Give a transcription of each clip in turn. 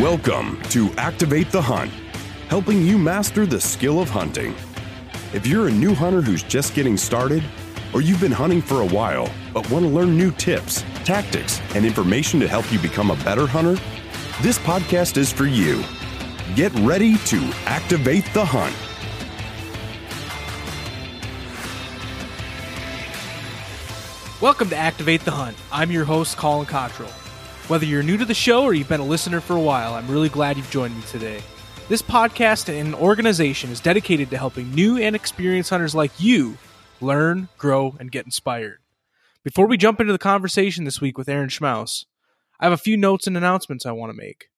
Welcome to Activate the Hunt, helping you master the skill of hunting. If you're a new hunter who's just getting started, or you've been hunting for a while but want to learn new tips, tactics, and information to help you become a better hunter, this podcast is for you. Get ready to activate the hunt. Welcome to Activate the Hunt. I'm your host, Colin Cottrell. Whether you're new to the show or you've been a listener for a while, I'm really glad you've joined me today. This podcast and organization is dedicated to helping new and experienced hunters like you learn, grow, and get inspired. Before we jump into the conversation this week with Aaron Schmaus, I have a few notes and announcements I want to make.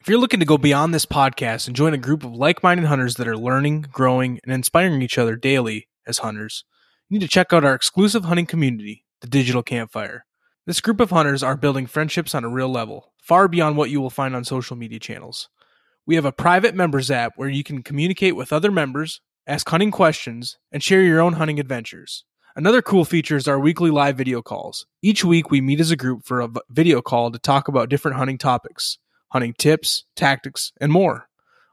If you're looking to go beyond this podcast and join a group of like minded hunters that are learning, growing, and inspiring each other daily as hunters, you need to check out our exclusive hunting community, the Digital Campfire. This group of hunters are building friendships on a real level, far beyond what you will find on social media channels. We have a private members app where you can communicate with other members, ask hunting questions, and share your own hunting adventures. Another cool feature is our weekly live video calls. Each week, we meet as a group for a video call to talk about different hunting topics, hunting tips, tactics, and more.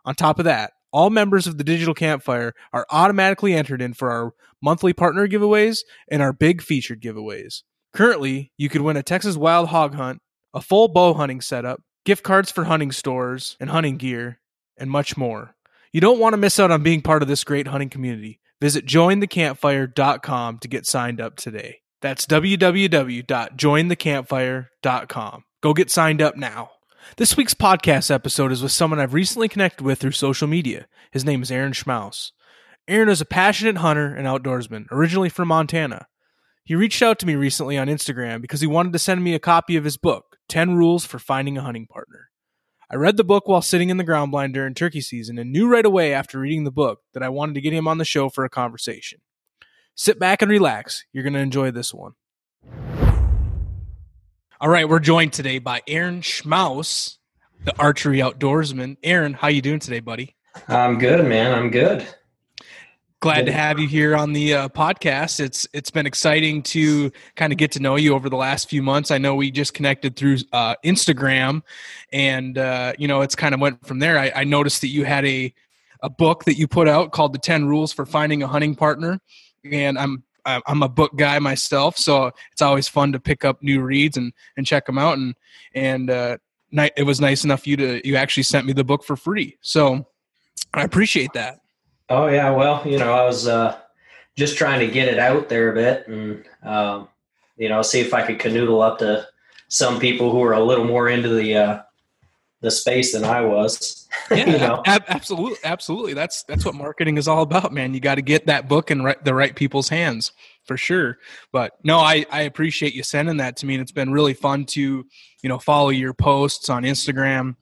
On top of that, all members of the Digital Campfire are automatically entered in for our monthly partner giveaways and our big featured giveaways. Currently, you could win a Texas wild hog hunt, a full bow hunting setup, gift cards for hunting stores and hunting gear, and much more. You don't want to miss out on being part of this great hunting community. Visit jointhecampfire.com to get signed up today. That's www.jointhecampfire.com. Go get signed up now. This week's podcast episode is with someone I've recently connected with through social media. His name is Aaron Schmaus. Aaron is a passionate hunter and outdoorsman, originally from Montana. He reached out to me recently on Instagram because he wanted to send me a copy of his book, 10 Rules for Finding a Hunting Partner. I read the book while sitting in the ground blind during turkey season and knew right away after reading the book that I wanted to get him on the show for a conversation. Sit back and relax. You're going to enjoy this one. All right, we're joined today by Aaron Schmaus, the archery outdoorsman. Aaron, how you doing today, buddy? I'm good, man. I'm good. Glad to have you here on the uh, podcast. It's it's been exciting to kind of get to know you over the last few months. I know we just connected through uh, Instagram, and uh, you know it's kind of went from there. I, I noticed that you had a a book that you put out called "The Ten Rules for Finding a Hunting Partner," and I'm I'm a book guy myself, so it's always fun to pick up new reads and and check them out. And and uh, it was nice enough you to you actually sent me the book for free, so I appreciate that. Oh yeah, well, you know, I was uh, just trying to get it out there a bit, and um, you know, see if I could canoodle up to some people who are a little more into the uh, the space than I was. Yeah, you know? ab- absolutely, absolutely. That's that's what marketing is all about, man. You got to get that book in right, the right people's hands for sure. But no, I I appreciate you sending that to me, and it's been really fun to you know follow your posts on Instagram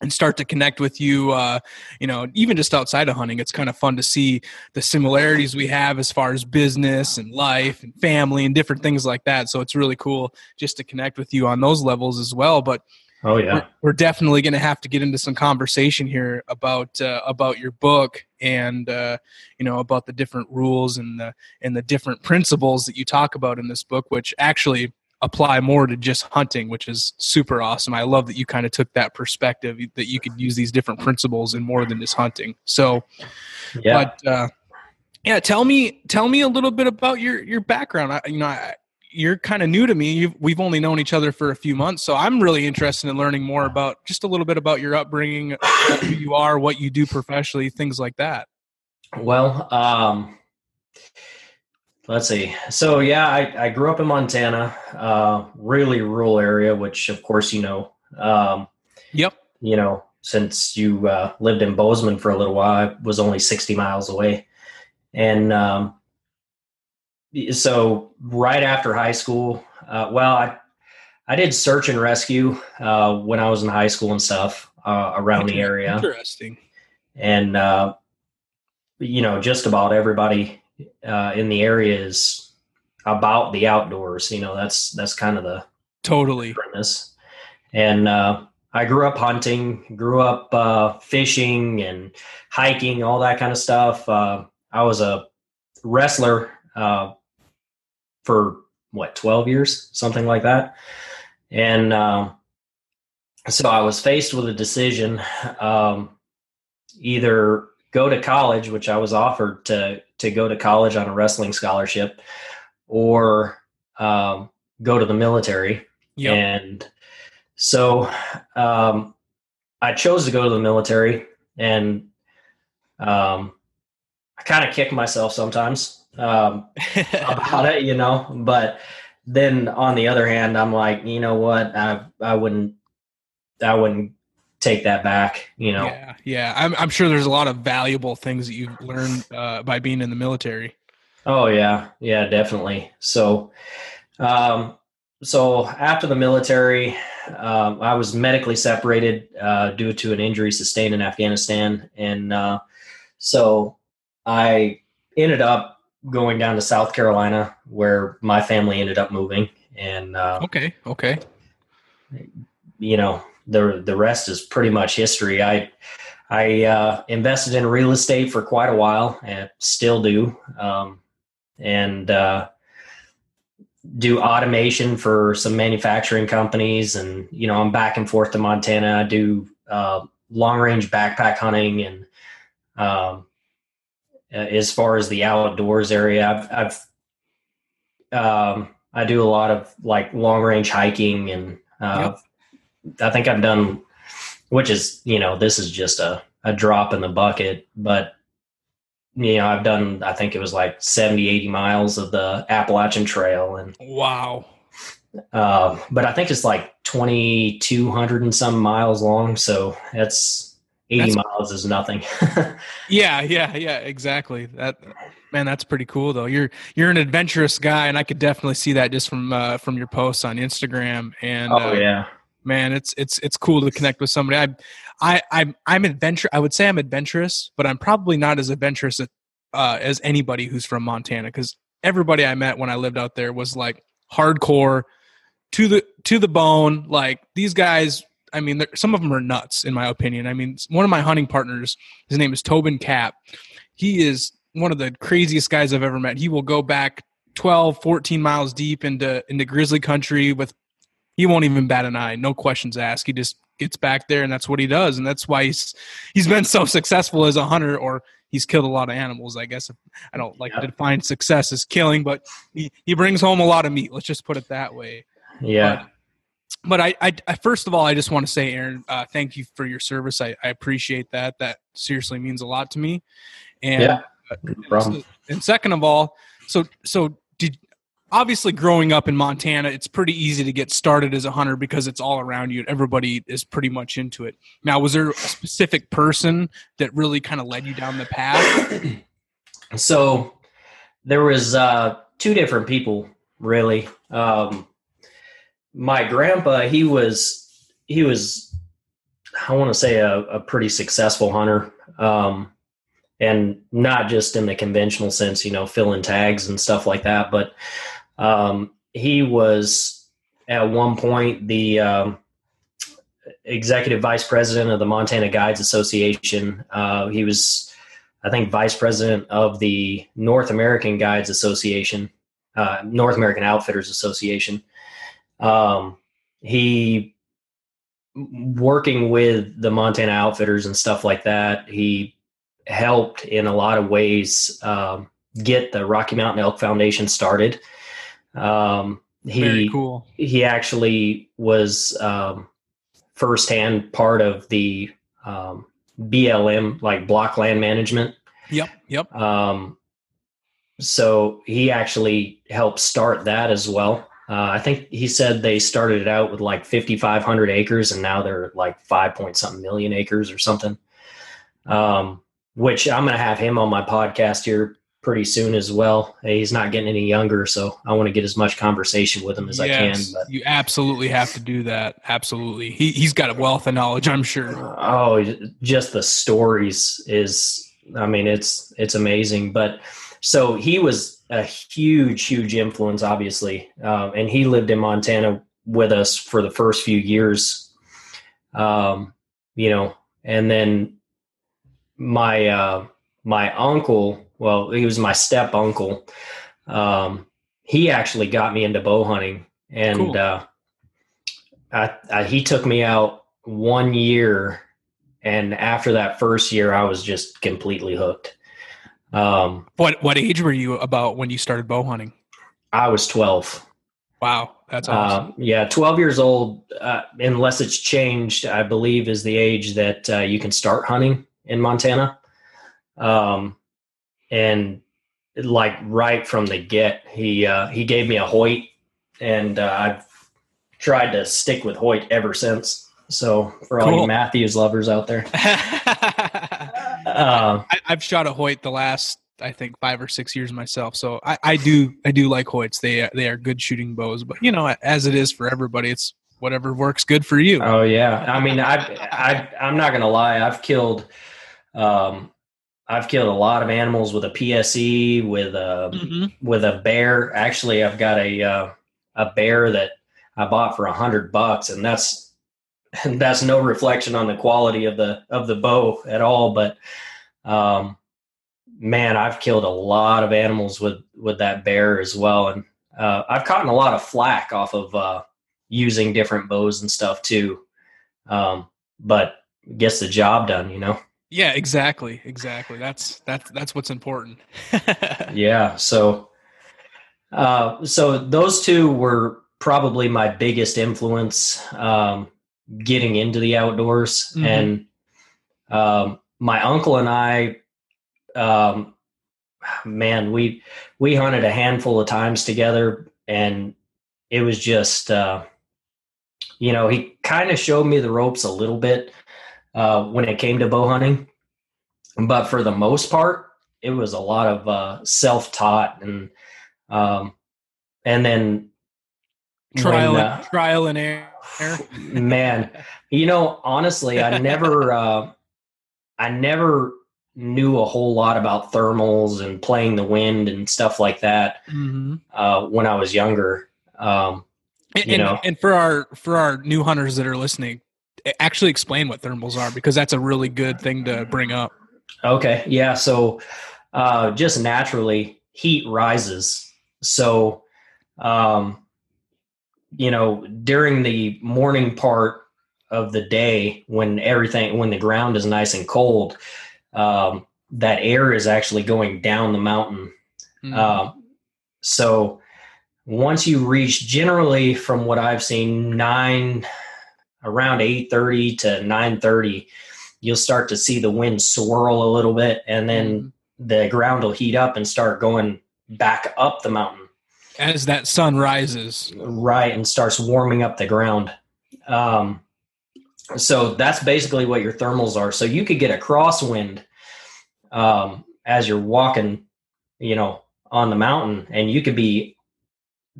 and start to connect with you uh, you know even just outside of hunting it's kind of fun to see the similarities we have as far as business and life and family and different things like that. So it's really cool just to connect with you on those levels as well but oh yeah. we're, we're definitely going to have to get into some conversation here about uh, about your book and uh, you know about the different rules and the and the different principles that you talk about in this book which actually apply more to just hunting, which is super awesome. I love that you kind of took that perspective that you could use these different principles in more than just hunting. So, yeah. but uh, yeah, tell me, tell me a little bit about your your background. I, you know, I, you're kind of new to me. You've, we've only known each other for a few months, so I'm really interested in learning more about just a little bit about your upbringing, who you are, what you do professionally, things like that. Well, um, Let's see. So yeah, I, I grew up in Montana, uh, really rural area, which of course you know. Um, yep. You know, since you uh, lived in Bozeman for a little while, I was only sixty miles away, and um, so right after high school, uh, well, I I did search and rescue uh, when I was in high school and stuff uh, around the area. Interesting. And uh, you know, just about everybody uh, in the area is about the outdoors. You know, that's that's kind of the totally premise. And uh, I grew up hunting, grew up uh, fishing and hiking, all that kind of stuff. Uh, I was a wrestler uh, for what twelve years, something like that. And uh, so I was faced with a decision um, either go to college, which I was offered to to go to college on a wrestling scholarship, or um, go to the military. Yep. And so um, I chose to go to the military, and um, I kind of kick myself sometimes um, about it, you know. But then on the other hand, I'm like, you know what? I I wouldn't I wouldn't take that back, you know. Yeah, yeah. I'm, I'm sure there's a lot of valuable things that you've learned uh, by being in the military. Oh yeah, yeah, definitely. So, um, so after the military, um, I was medically separated uh, due to an injury sustained in Afghanistan, and uh, so I ended up going down to South Carolina, where my family ended up moving, and uh, Okay, okay. you know the the rest is pretty much history. I I uh, invested in real estate for quite a while and still do, um, and uh, do automation for some manufacturing companies. And you know, I'm back and forth to Montana. I do uh, long range backpack hunting and um, as far as the outdoors area, I've, I've um, I do a lot of like long range hiking and uh, I think I've done, which is, you know, this is just a, a drop in the bucket, but you know, I've done, I think it was like 70, 80 miles of the Appalachian Trail. And, Wow. uh, but I think it's like 2,200 and some miles long. So that's 80 That's- miles is nothing. Yeah, yeah, yeah, exactly. That man, that's pretty cool though. You're you're an adventurous guy, and I could definitely see that just from uh, from your posts on Instagram. And oh, uh, yeah. Man, it's it's it's cool to connect with somebody. I I I'm I'm adventure. I would say I'm adventurous, but I'm probably not as adventurous uh, as anybody who's from Montana because everybody I met when I lived out there was like hardcore to the to the bone. Like these guys. I mean, some of them are nuts, in my opinion. I mean, one of my hunting partners, his name is Tobin Cap. He is one of the craziest guys I've ever met. He will go back 12, 14 miles deep into into grizzly country with he won't even bat an eye, no questions asked. He just gets back there and that's what he does and that's why he's he's been so successful as a hunter or he's killed a lot of animals, I guess. I don't like Yeah. to define success as killing, but he, he brings home a lot of meat. Let's just put it that way Yeah. but I, I, I first of all, I just want to say, Aaron, uh, thank you for your service. I, I appreciate that. That seriously means a lot to me. And, Yeah. uh, No problem. and second of all, so so obviously growing up in Montana, it's pretty easy to get started as a hunter because it's all around you. And everybody is pretty much into it. Now, was there a specific person that really kind of led you down the path? so there was uh, two different people really um, my grandpa he was he was i want to say a, a pretty successful hunter um, and not just in the conventional sense you know filling tags and stuff like that but um, he was at one point the um, executive vice president of the montana guides association uh, he was I think vice president of the North American Guides Association, uh, North American Outfitters Association. Um, he working with the Montana Outfitters and stuff like that. He helped in a lot of ways um, get the Rocky Mountain Elk Foundation started. Um, he Very cool. he actually was um, firsthand part of the um, BLM, like block land management. Yep. Yep. Um, so he actually helped start that as well. Uh, I think he said they started it out with like 5,500 acres and now they're like five point something million acres or something. Um, which I'm going to have him on my podcast here pretty soon as well. He's not getting any younger, so I want to get as much conversation with him as I can. But you absolutely have to do that. Absolutely. He, he's got a wealth of knowledge, I'm sure. oh just the stories is i mean it's it's amazing but so he was a huge huge influence obviously um, and he lived in montana with us for the first few years um, you know and then my uh, my uncle well he was my step uncle um, he actually got me into bow hunting and Cool. uh, I, I, he took me out one year, and after that first year, I was just completely hooked. Um, What what age were you about when you started bow hunting? I was 12. Wow, that's awesome. Uh, yeah, 12 years old, uh, unless it's changed, I believe is the age that uh, you can start hunting in Montana. Um, and like right from the get, he uh, he gave me a Hoyt, and uh, I've tried to stick with Hoyt ever since. So for all Cool. you Mathews lovers out there, uh, I, I've shot a Hoyt the last I think five or six years myself, so I, I do I do like Hoyts. They they are good shooting bows, but you know, as it is for everybody, it's whatever works good for you. Oh yeah, I mean, I, I, I'm not gonna lie. I've killed, um, I've killed a lot of animals with a PSE, with a Mhm. with a bear. Actually, I've got a uh, a bear that I bought for a hundred bucks, and that's and that's no reflection on the quality of the of the bow at all. But um, man, I've killed a lot of animals with with that bear as well, and uh, I've gotten a lot of flack off of uh, using different bows and stuff too. Um, but gets the job done, you know. Yeah, exactly, exactly. That's that's that's what's important. Yeah. So, uh, so those two were probably my biggest influence um, getting into the outdoors, Mhm. and um, my uncle and I, um, man, we we hunted a handful of times together, and it was just, uh, you know, he kind of showed me the ropes a little bit uh, when it came to bow hunting, but for the most part, it was a lot of uh, self-taught and um, and then trial when, and, trial and error. man you know honestly i never uh i never knew a whole lot about thermals and playing the wind and stuff like that Mhm. uh when i was younger um And, You and- know. and for our for our new hunters that are listening, actually explain what thermals are because that's a really good thing to bring up. okay yeah so uh just naturally heat rises so um you know during the morning part of the day when everything when the ground is nice and cold um that air is actually going down the mountain Mhm. Um, so once you reach generally from what I've seen nine around 8:30 to 9:30 you'll start to see the wind swirl a little bit and then the ground will heat up and start going back up the mountain. As that sun rises. right and starts warming up the ground. Um, so that's basically what your thermals are. So you could get a crosswind um, as you're walking you know on the mountain and you could be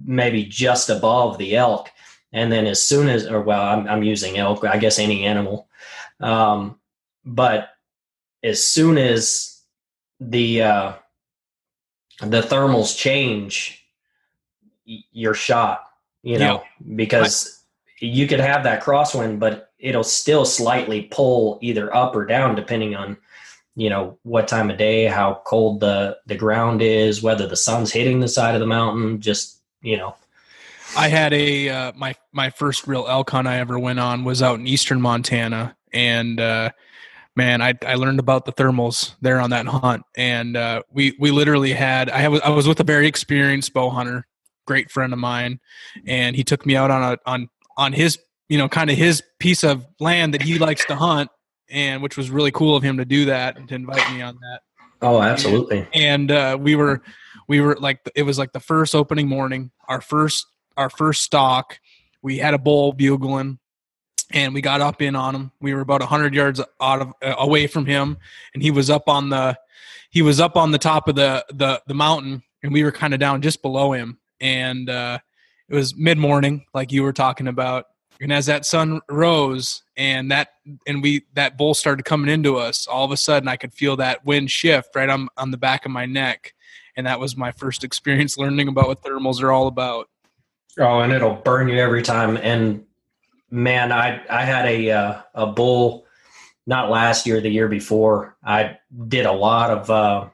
maybe just above the elk and then as soon as or well i'm, I'm using elk i guess any animal. Um, but as soon as the uh, the thermals change you're shot you know because you could have that crosswind but it'll still slightly pull either up or down depending on you know what time of day how cold the the ground is whether the sun's hitting the side of the mountain just you know I had a uh, my my first real elk hunt I ever went on was out in eastern Montana, and uh, man, I I learned about the thermals there on that hunt, and uh, we we literally had I was I was with a very experienced bow hunter, great friend of mine, and he took me out on a on on his you know kind of his piece of land that he likes to hunt, and which was really cool of him to do that and to invite me on that. Oh absolutely. And uh, we were we were like it was like the first opening morning our first our first stock. We had a bull bugling and we got up in on him. We were about 100 yards out of uh, away from him and he was up on the he was up on the top of the the, the mountain and we were kind of down just below him. And uh, it was mid morning like you were talking about. And as that sun rose and that and we that bull started coming into us all of a sudden i could feel that wind shift right on on the back of my neck. And that was my first experience learning about what thermals are all about oh and it'll burn you every time and man i i had a uh, a bull not last year the year before i did a lot of uh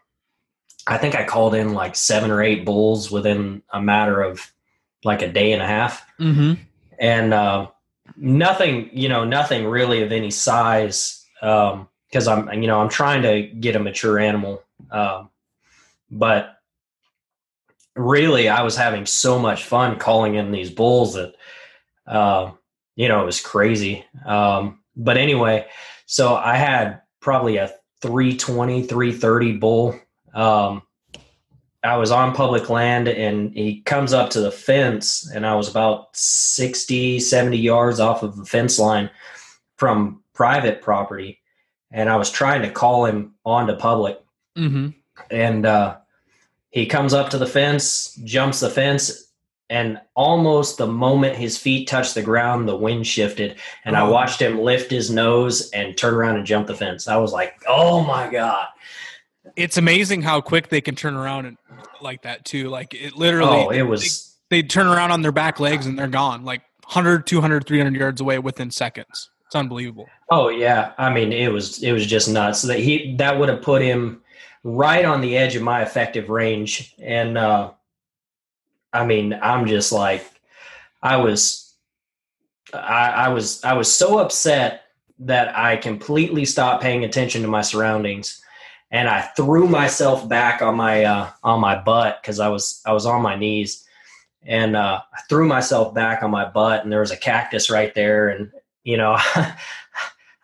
i think i called in like seven or eight bulls within a matter of like a day and a half mm-hmm. and uh, nothing, you know, nothing really of any size. Um, because I'm, you know, I'm trying to get a mature animal. Um, but really, I was having so much fun calling in these bulls that, uh, you know, it was crazy. Um, but anyway, so I had probably a 320, 330 bull. Um, I was on public land and he comes up to the fence and I was about 60, 70 yards off of the fence line from private property. And I was trying to call him onto public. Mm-hmm. And uh, he comes up to the fence, jumps the fence, and almost the moment his feet touched the ground, the wind shifted, and I Oh. watched him lift his nose and turn around and jump the fence. I was like, "Oh my god!" It's amazing how quick they can turn around and like that too. Like it literally, Oh, it was they turn around on their back legs and they're gone like 100 200 300 yards away within seconds it's unbelievable Oh yeah, I mean it was it was just nuts. That he that would have put him right on the edge of my effective range, and uh, I mean I'm just like I was I, I was I was so upset that I completely stopped paying attention to my surroundings, and I threw myself back on my uh, on my butt because I was I was on my knees, and uh, I threw myself back on my butt, and there was a cactus right there, and you know.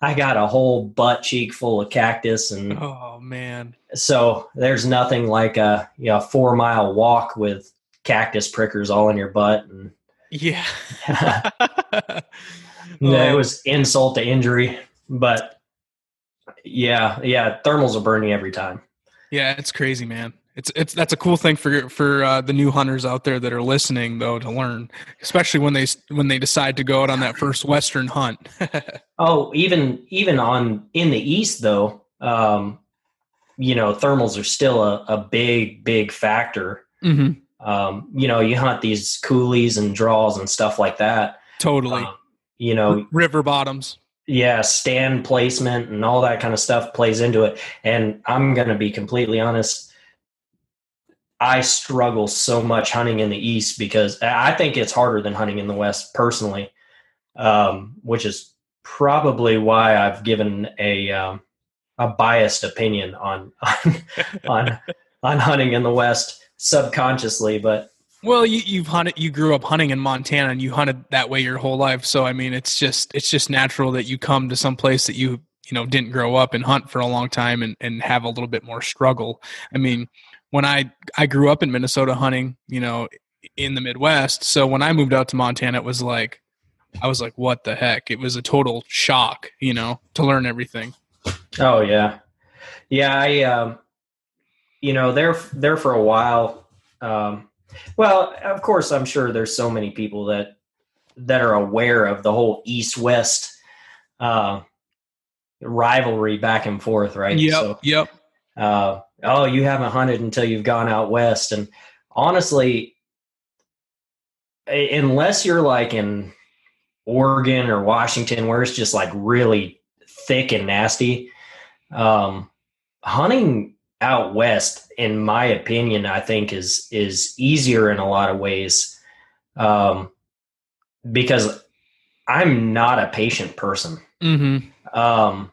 I got a whole butt cheek full of cactus, and oh man so there's nothing like a you know four mile walk with cactus prickers all in your butt, and yeah yeah, it Oh, was insult to injury. But yeah, yeah, thermals will burn you every time. yeah it's crazy man it's it's that's a cool thing for for uh, the new hunters out there that are listening though to learn especially when they when they decide to go out on that first western hunt Oh, even even on in the east though, um, you know, thermals are still a, a big big factor. hmm Um, you know, you hunt these coulees and draws and stuff like that. totally Um, you know, river bottoms yeah, stand placement and all that kind of stuff plays into it. And I'm going to be completely honest. I struggle so much hunting in the East because I think it's harder than hunting in the West personally, um, which is probably why I've given a, um, a biased opinion on, on, on, on hunting in the West subconsciously, but Well, you, you've hunted. You grew up hunting in Montana, and you hunted that way your whole life. So, I mean, it's just it's just natural that you come to some place that you you know didn't grow up and hunt for a long time and and have a little bit more struggle. I mean, when I I grew up in Minnesota hunting, you know, in the Midwest. So when I moved out to Montana, it was like I was like, what the heck? It was a total shock, you know, to learn everything. Oh yeah, yeah. I um, you know there there for a while. Um, well, of course, I'm sure there's so many people that that are aware of the whole East West uh, rivalry back and forth, right? Yep. So, yep. uh, oh, you haven't hunted until you've gone out west, and honestly, unless you're like in Oregon or Washington, where it's just like really thick and nasty, um, hunting out west, in my opinion, I think is is easier in a lot of ways, um, because I'm not a patient person. hmm Um,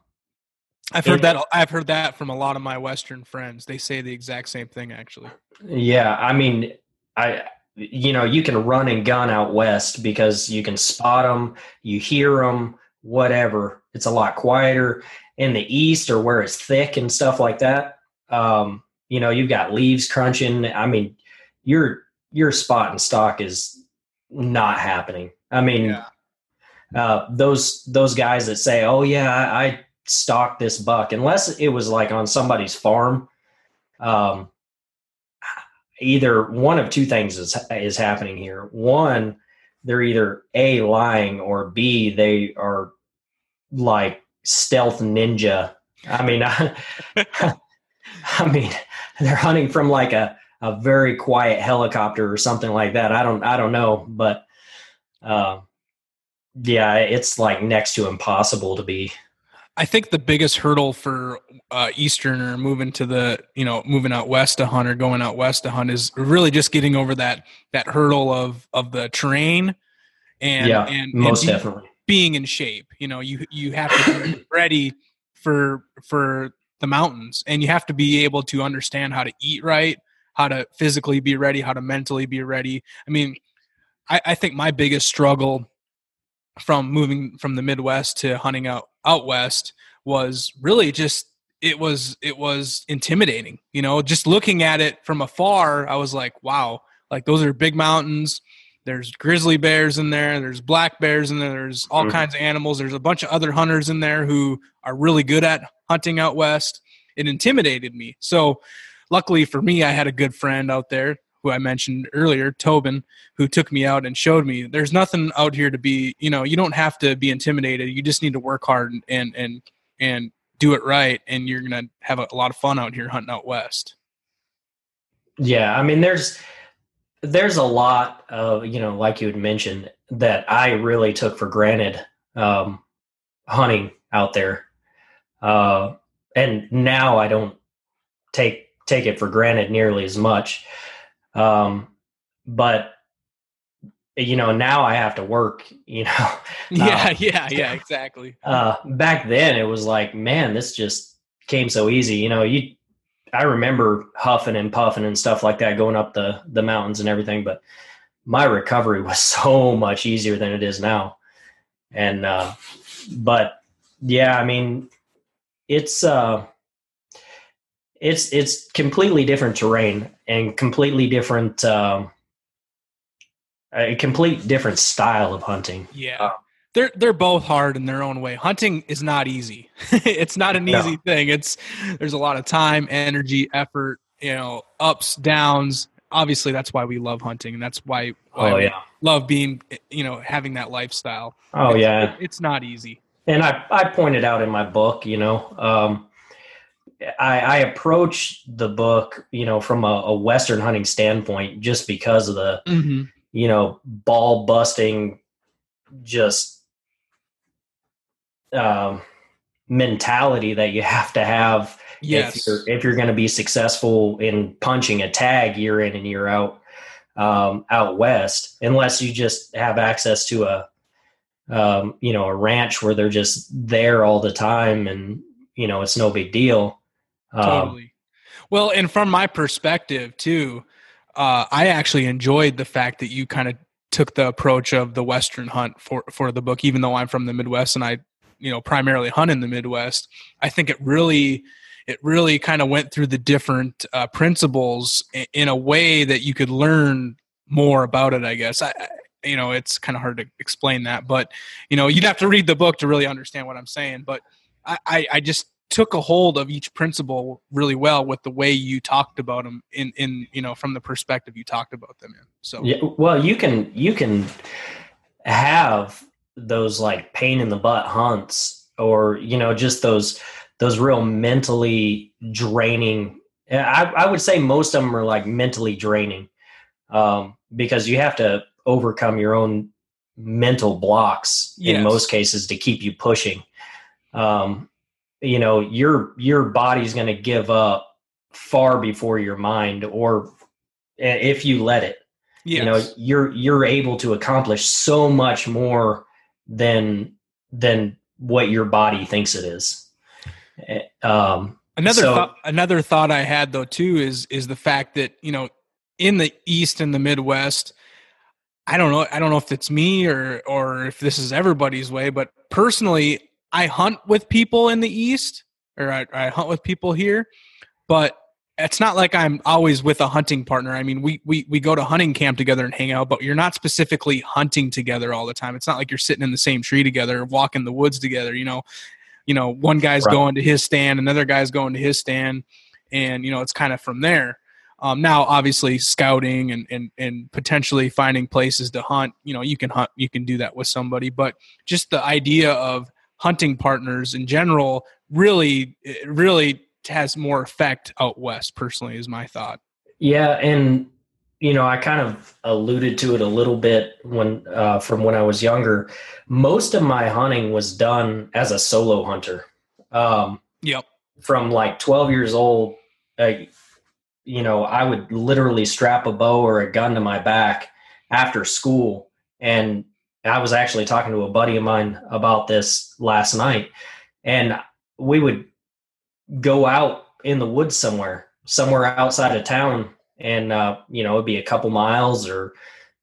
I've heard that. I've heard that from a lot of my Western friends. They say the exact same thing, actually. Yeah, I mean, I you know you can run and gun out west because you can spot them, you hear them, whatever. It's a lot quieter in the east or where it's thick and stuff like that. Um, you know, you've got leaves crunching. I mean, your your spot and stock is not happening. I mean, Yeah. uh, those those guys that say, "Oh yeah, I, I stalked this buck," unless it was like on somebody's farm. Um, either one of two things is is happening here. One, they're either a lying or b they are like stealth ninja. I mean, I, I mean, they're hunting from like a a very quiet helicopter or something like that. I don't I don't know, but uh, yeah, it's like next to impossible to be. I think the biggest hurdle for uh, Easterner moving to the, you know, moving out west to hunt or going out west to hunt is really just getting over that that hurdle of of the terrain and yeah, and, most and definitely. being in shape. You know, you you have to be ready for for the mountains, and you have to be able to understand how to eat right, how to physically be ready, how to mentally be ready. I mean, I, I think my biggest struggle from moving from the Midwest to hunting out out west was really just it was it was intimidating you know just looking at it from afar i was like wow like those are big mountains there's grizzly bears in there there's black bears in there there's all mm-hmm. kinds of animals there's a bunch of other hunters in there who are really good at hunting out west it intimidated me so luckily for me i had a good friend out there who i mentioned earlier tobin who took me out and showed me there's nothing out here to be you know you don't have to be intimidated. You just need to work hard and and and and do it right and you're gonna have a, a lot of fun out here hunting out west. Yeah i mean there's there's a lot of you know like you had mentioned that i really took for granted um, hunting out there. Uh, and now i don't take take it for granted nearly as much um, but you know now i have to work you know yeah uh, yeah yeah exactly uh, back then it was like man this just came so easy you know you I remember huffing and puffing and stuff like that going up the the mountains and everything, but my recovery was so much easier than it is now. And uh, but yeah, I mean, it's uh, it's it's completely different terrain and completely different um, a complete different style of hunting. Yeah. Uh, they're they're both hard in their own way. Hunting is not easy. it's not an easy no. thing. It's there's a lot of time, energy, effort, you know, ups, downs. Obviously, that's why we love hunting, and that's why, why oh, yeah. love being, you know, having that lifestyle. Oh it's, yeah, it, it's not easy. And I I pointed out in my book, you know, um, I, I approach the book, you know, from a, a, Western hunting standpoint, just because of the, mm-hmm. you know, ball busting, just um, mentality that you have to have yes. if you're if you're going to be successful in punching a tag year in and year out um, out west, unless you just have access to a um, you know a ranch where they're just there all the time and you know it's no big deal. Um, totally. Well, and from my perspective too, uh, I actually enjoyed the fact that you kind of took the approach of the Western hunt for for the book, even though I'm from the Midwest and I you know primarily hunt in the Midwest, I think it really it really kind of went through the different uh, principles in a way that you could learn more about it. I guess I, you know it's kind of hard to explain that, but you know you'd have to read the book to really understand what I'm saying. But I, I, I just took a hold of each principle really well with the way you talked about them in in you know from the perspective you talked about them in. So yeah, well, you can you can have those like pain in the butt hunts or you know just those those real mentally draining I, I would say most of them are like mentally draining um, because you have to overcome your own mental blocks yes. in most cases to keep you pushing um, you know your your body's going to give up far before your mind or if you let it yes. you know you're you're able to accomplish so much more than than what your body thinks it is. Eh, um, another so, th- another thought I had though too is is the fact that you know in the East and the Midwest, I don't know I don't know if it's me or or if this is everybody's way, but personally, I hunt with people in the East or I, I hunt with people here, but it's not like I'm always with a hunting partner. I mean, we, we we go to hunting camp together and hang out, but you're not specifically hunting together all the time. It's not like you're sitting in the same tree together, walking the woods together. You know, you know, one guy's right. going to his stand, another guy's going to his stand, and you know, it's kind of from there. Um, now, obviously, scouting and, and and potentially finding places to hunt. You know, you can hunt, you can do that with somebody, but just the idea of hunting partners in general really, really has more effect out west personally is my thought. Yeah and you know i kind of alluded to it a little bit when uh, from when i was younger. Most of my hunting was done as a solo hunter. Um, yep. from like 12 years old you know i would literally strap a bow or a gun to my back after school and I was actually talking to a buddy of mine about this last night, and we would go out in the woods somewhere, somewhere outside of town, and uh, you know it'd be a couple miles or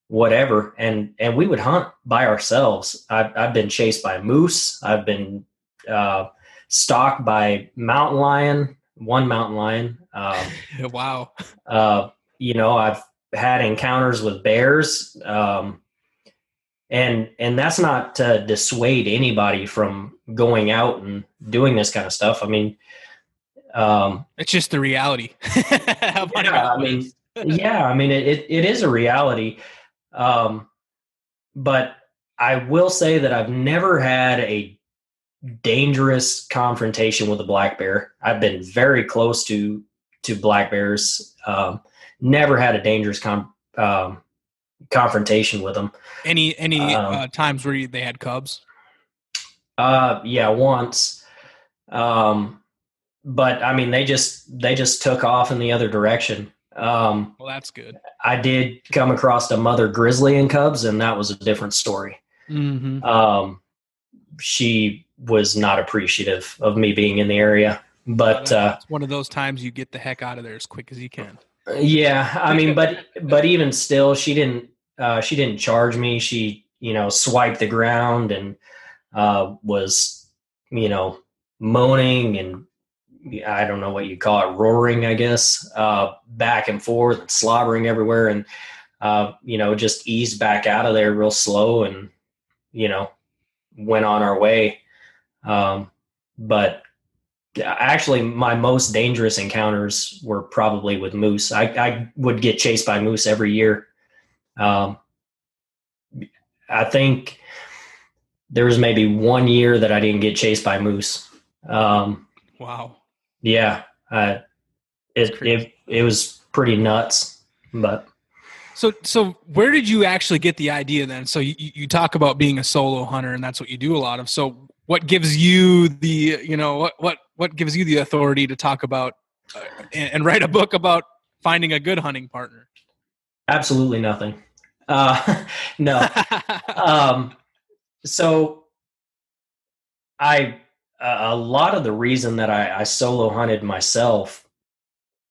whatever, and and we would hunt by ourselves. I've I've been chased by moose. I've been uh, stalked by mountain lion, one mountain lion. Um, wow. Uh, you know, I've had encounters with bears. Um, and and that's not to dissuade anybody from going out and doing this kind of stuff. I mean, um, it's just the reality. yeah, I mean, yeah, I mean, it, it, it is a reality. Um, but I will say that I've never had a dangerous confrontation with a black bear. I've been very close to to black bears. Um, never had a dangerous com- um, confrontation with them. Any any um, uh, times where they had cubs? Uh, yeah, once. Um, but I mean, they just they just took off in the other direction. Um, well, that's good. I did come across a mother grizzly in cubs, and that was a different story. Mm-hmm. Um, she was not appreciative of me being in the area, but uh, it's one of those times you get the heck out of there as quick as you can. Yeah, I mean, but but even still, she didn't uh, she didn't charge me. She you know swiped the ground and uh, was you know moaning and I don't know what you call it, roaring, I guess, uh, back and forth, and slobbering everywhere, and uh, you know just eased back out of there real slow, and you know went on our way. Um, but actually my most dangerous encounters were probably with moose. I, I would get chased by moose every year. Um, I think there was maybe one year that I didn't get chased by moose. Um, wow. Yeah. Uh, it, it, it was pretty nuts, but. So, so where did you actually get the idea then? So you, you talk about being a solo hunter and that's what you do a lot of. So what gives you the, you know, what, what, what gives you the authority to talk about uh, and, and, write a book about finding a good hunting partner? Absolutely nothing. Uh, no. um, so I a lot of the reason that I, I solo hunted myself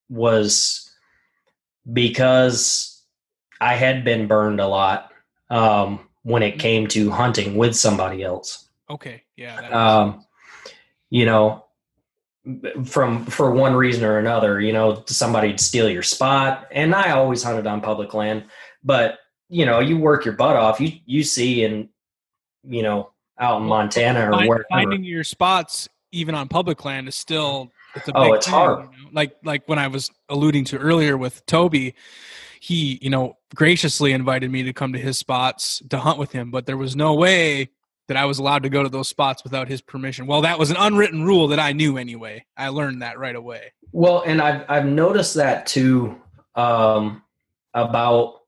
was because I had been burned a lot um, when it mm-hmm. came to hunting with somebody else. Okay, yeah. Um, you know, from for one reason or another, you know, somebody'd steal your spot. And I always hunted on public land, but you know, you work your butt off. You you see in you know out in Montana or Find, wherever. Finding your spots even on public land is still it's a oh, it's thing, hard. You know? Like like when I was alluding to earlier with Toby, he you know graciously invited me to come to his spots to hunt with him, but there was no way that I was allowed to go to those spots without his permission. Well, that was an unwritten rule that I knew anyway. I learned that right away. Well, and I've I've noticed that too um, about.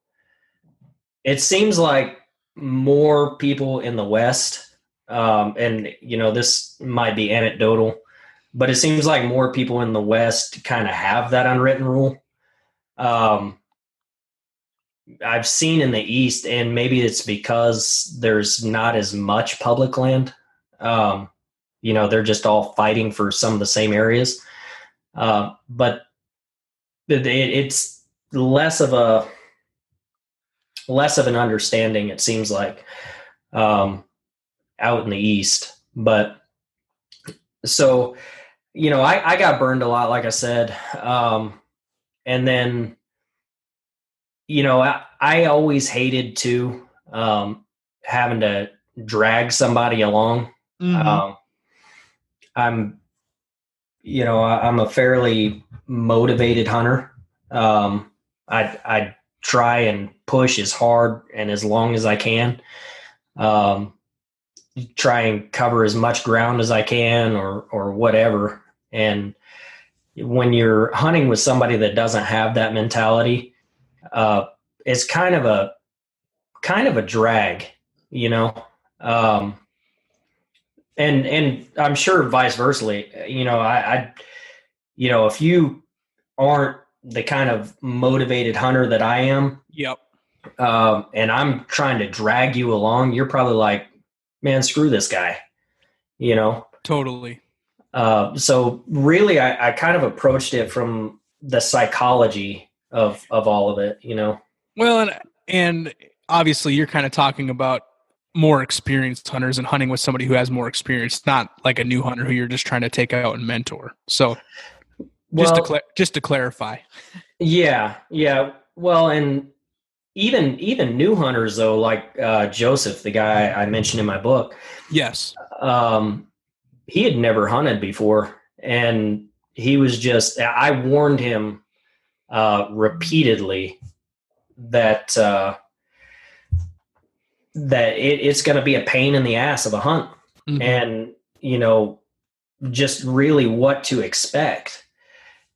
It seems like more people in the West, um, and you know this might be anecdotal, but it seems like more people in the West kind of have that unwritten rule. Um, I've seen in the East, and maybe it's because there's not as much public land. Um, you know, they're just all fighting for some of the same areas. Uh, but it, it's less of a less of an understanding. It seems like um, out in the East, but so you know, I, I got burned a lot, like I said, um, and then you know, I, I always hated to um, having to drag somebody along. Mm-hmm. Um, I'm, you know, I, am a fairly motivated hunter. Um, I I try and push as hard and as long as I can. Um, try and cover as much ground as I can, or or whatever. And when you're hunting with somebody that doesn't have that mentality, uh, is kind of a kind of a drag, you know. Um, and and I'm sure vice versa. You know, I, I, you know, if you aren't the kind of motivated hunter that I am, yep, um, and I'm trying to drag you along, you're probably like, man, screw this guy, you know? Totally. Uh, so really, I, I kind of approached it from the psychology of of all of it, you know. Well, and and obviously, you're kind of talking about more experienced hunters and hunting with somebody who has more experience, not like a new hunter who you're just trying to take out and mentor. So, just Well- to cla- just to clarify, Yeah, yeah. Well, and even even new hunters though, like uh, Joseph, the guy I mentioned in my book, yes, um, he had never hunted before, and he was just. I warned him uh, repeatedly that uh, that it, it's going to be a pain in the ass of a hunt, Mhm. and you know, just really what to expect.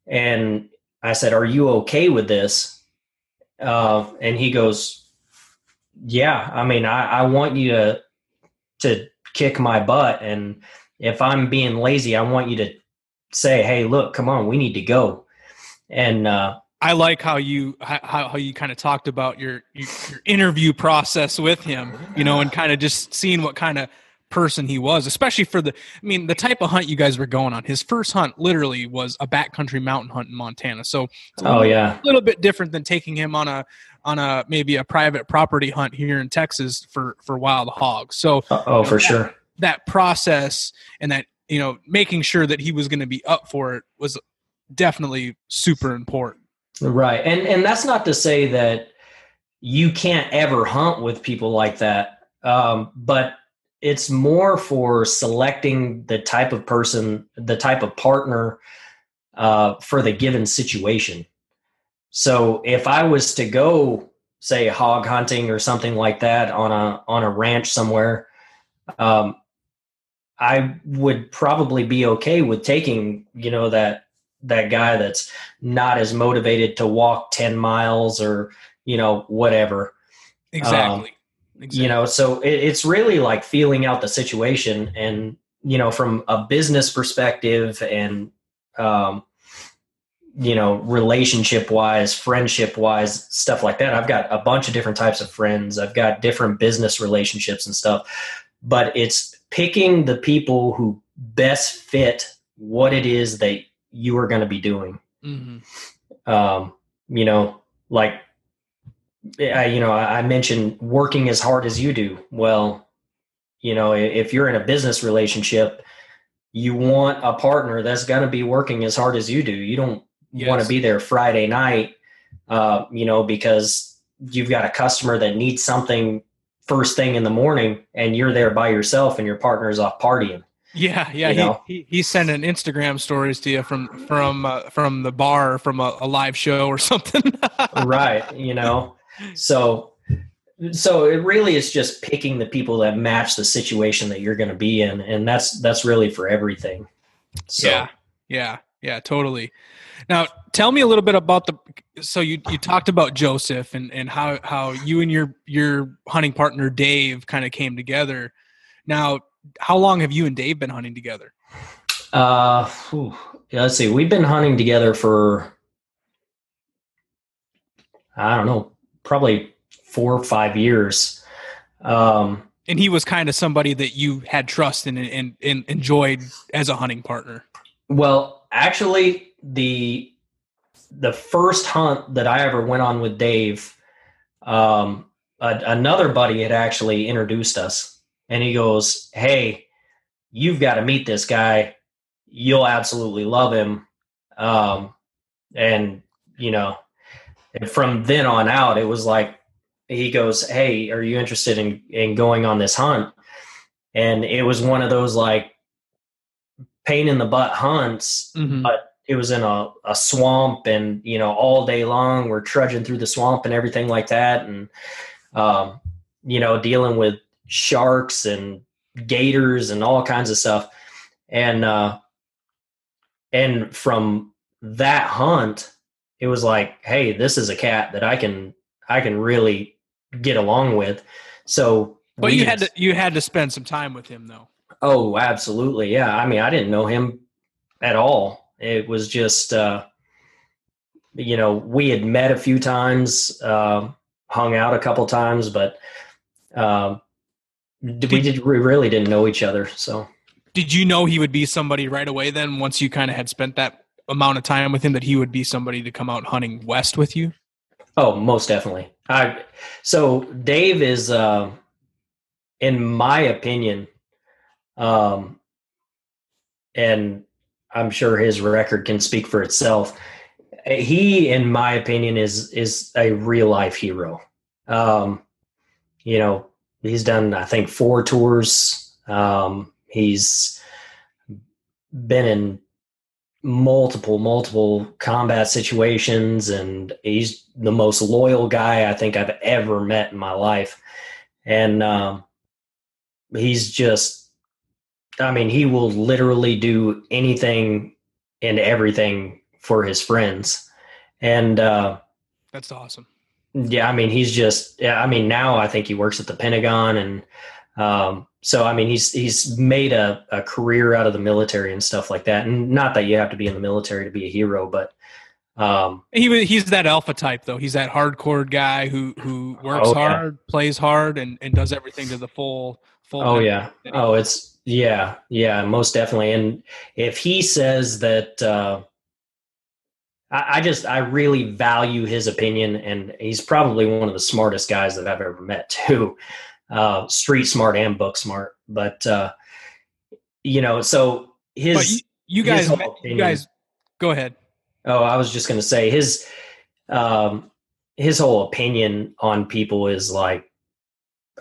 And I said, "Are you okay with this?" Uh, and he goes, "Yeah. I mean, I, I want you to to kick my butt, and if I'm being lazy, I want you to say, "Hey, look, come on, we need to go." And uh, I like how you how, how you kind of talked about your your your interview process with him, you know, and kind of just seeing what kind of person he was, especially for the I mean, the type of hunt you guys were going on. His first hunt literally was a backcountry mountain hunt in Montana. So a oh little, yeah, little bit different than taking him on a on a maybe a private property hunt here in Texas for for wild hogs. So oh for sure. that process and that you know making sure that he was going to be up for it was definitely super important. Right. And and that's not to say that you can't ever hunt with people like that. Um, but it's more for selecting the type of person, the type of partner uh, for the given situation. So if I was to go, say, hog hunting or something like that on a on a ranch somewhere, um, I would probably be okay with taking, you know, that that guy that's not as motivated to walk 10 miles or you know whatever Exactly. You know so it, it's really like feeling out the situation and you know from a business perspective and um you know relationship wise friendship wise stuff like that. I've got a bunch of different types of friends. I've got different business relationships and stuff but it's picking the people who best fit what it is that you are going to be doing. Hmm um, you know, like, I, you know, I mentioned working as hard as you do. Well, you know, if you're in a business relationship, you want a partner that's going to be working as hard as you do. You don't want to be there Friday night, uh, you know, because you've got a customer that needs something first thing in the morning and you're there by yourself and your partner's off partying. Yeah, yeah. You He, know? he he's sending Instagram stories to you from from uh, from the bar from a, a live show or something. right you know so so it really is just picking the people that match the situation that you're going to be in and that's that's really for everything so Yeah, yeah, yeah, totally. Now, tell me a little bit about the. So you you talked about Joseph and and how how you and your your hunting partner Dave kind of came together. Now, how long have you and Dave been hunting together? uh whew. Let's see we've been hunting together for i don't know probably four or five years um And he was kind of somebody that you had trust in and, and, enjoyed as a hunting partner. Well, actually, the the first hunt that I ever went on with Dave, um, a, another buddy had actually introduced us, and he goes, "Hey, you've got to meet this guy. You'll absolutely love him." Um, and you know, and from then on out, it was like he goes, "Hey, are you interested in in going on this hunt?" And it was one of those like pain in the butt hunts Mhm. but it was in a, a swamp and you know all day long we're trudging through the swamp and everything like that and um, you know dealing with sharks and gators and all kinds of stuff and uh and from that hunt it was like hey this is a cat that i can i can really get along with so But you had to you had to spend some time with him though. Oh, absolutely. Yeah. I mean, I didn't know him at all. It was just, uh, you know, we had met a few times, uh, hung out a couple times, but um, we did we really didn't know each other. So, did you know he would be somebody right away? Then, once you kind of had spent that amount of time with him, that he would be somebody to come out hunting west with you. Oh, most definitely. I so Dave is, uh, in my opinion, um, and I'm sure his record can speak for itself. He, in my opinion, is is a real life hero. Um, you know, he's done I think four tours. Um, he's been in multiple multiple combat situations and he's the most loyal guy i think i've ever met in my life. And um, he's just i mean he will literally do anything and everything for his friends. And uh, that's awesome. yeah i mean he's just yeah i mean now i think he works at the pentagon and um, so I mean, he's he's made a, a career out of the military and stuff like that. And not that you have to be in the military to be a hero, but um, he he's that alpha type though. He's that hardcore guy who who works oh, hard, yeah. plays hard, and and does everything to the full full. Oh yeah. Oh, it's yeah, yeah, most definitely. And if he says that. Uh, I, I just I really value his opinion, and he's probably one of the smartest guys that I've ever met too uh, street smart and book smart. But uh, you know, so his you, you, guys, his you guys, go ahead. Oh, I was just going to say his um, his whole opinion on people is like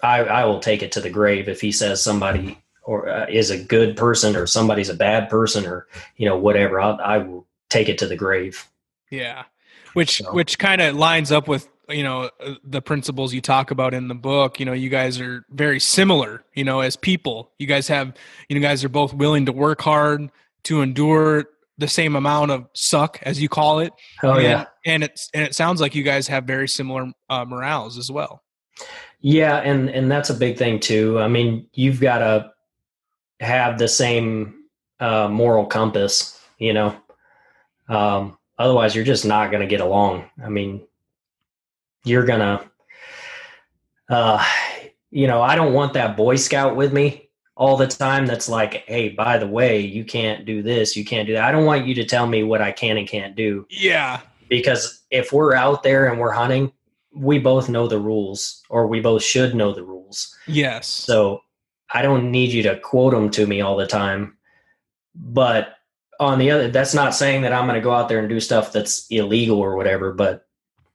I, I will take it to the grave if he says somebody or uh, is a good person or somebody's a bad person or you know whatever. I'll, I will take it to the grave. Yeah, which so. which kind of lines up with you know uh, the principles you talk about in the book you know you guys are very similar you know as people. You guys have you know guys are both willing to work hard to endure the same amount of suck as you call it. Oh yeah. and it's and it sounds like you guys have very similar uh, morals as well. Yeah and and that's a big thing too. I mean you've got to have the same uh, moral compass you know? Um, otherwise you're just not going to get along. I mean you're gonna uh you know i don't want that boy scout with me all the time that's like hey by the way you can't do this you can't do that. I don't want you to tell me what i can and can't do. Yeah. Because if we're out there and we're hunting we both know the rules or we both should know the rules. Yes. So i don't need you to quote them to me all the time. But on the other that's not saying that i'm going to go out there and do stuff that's illegal or whatever but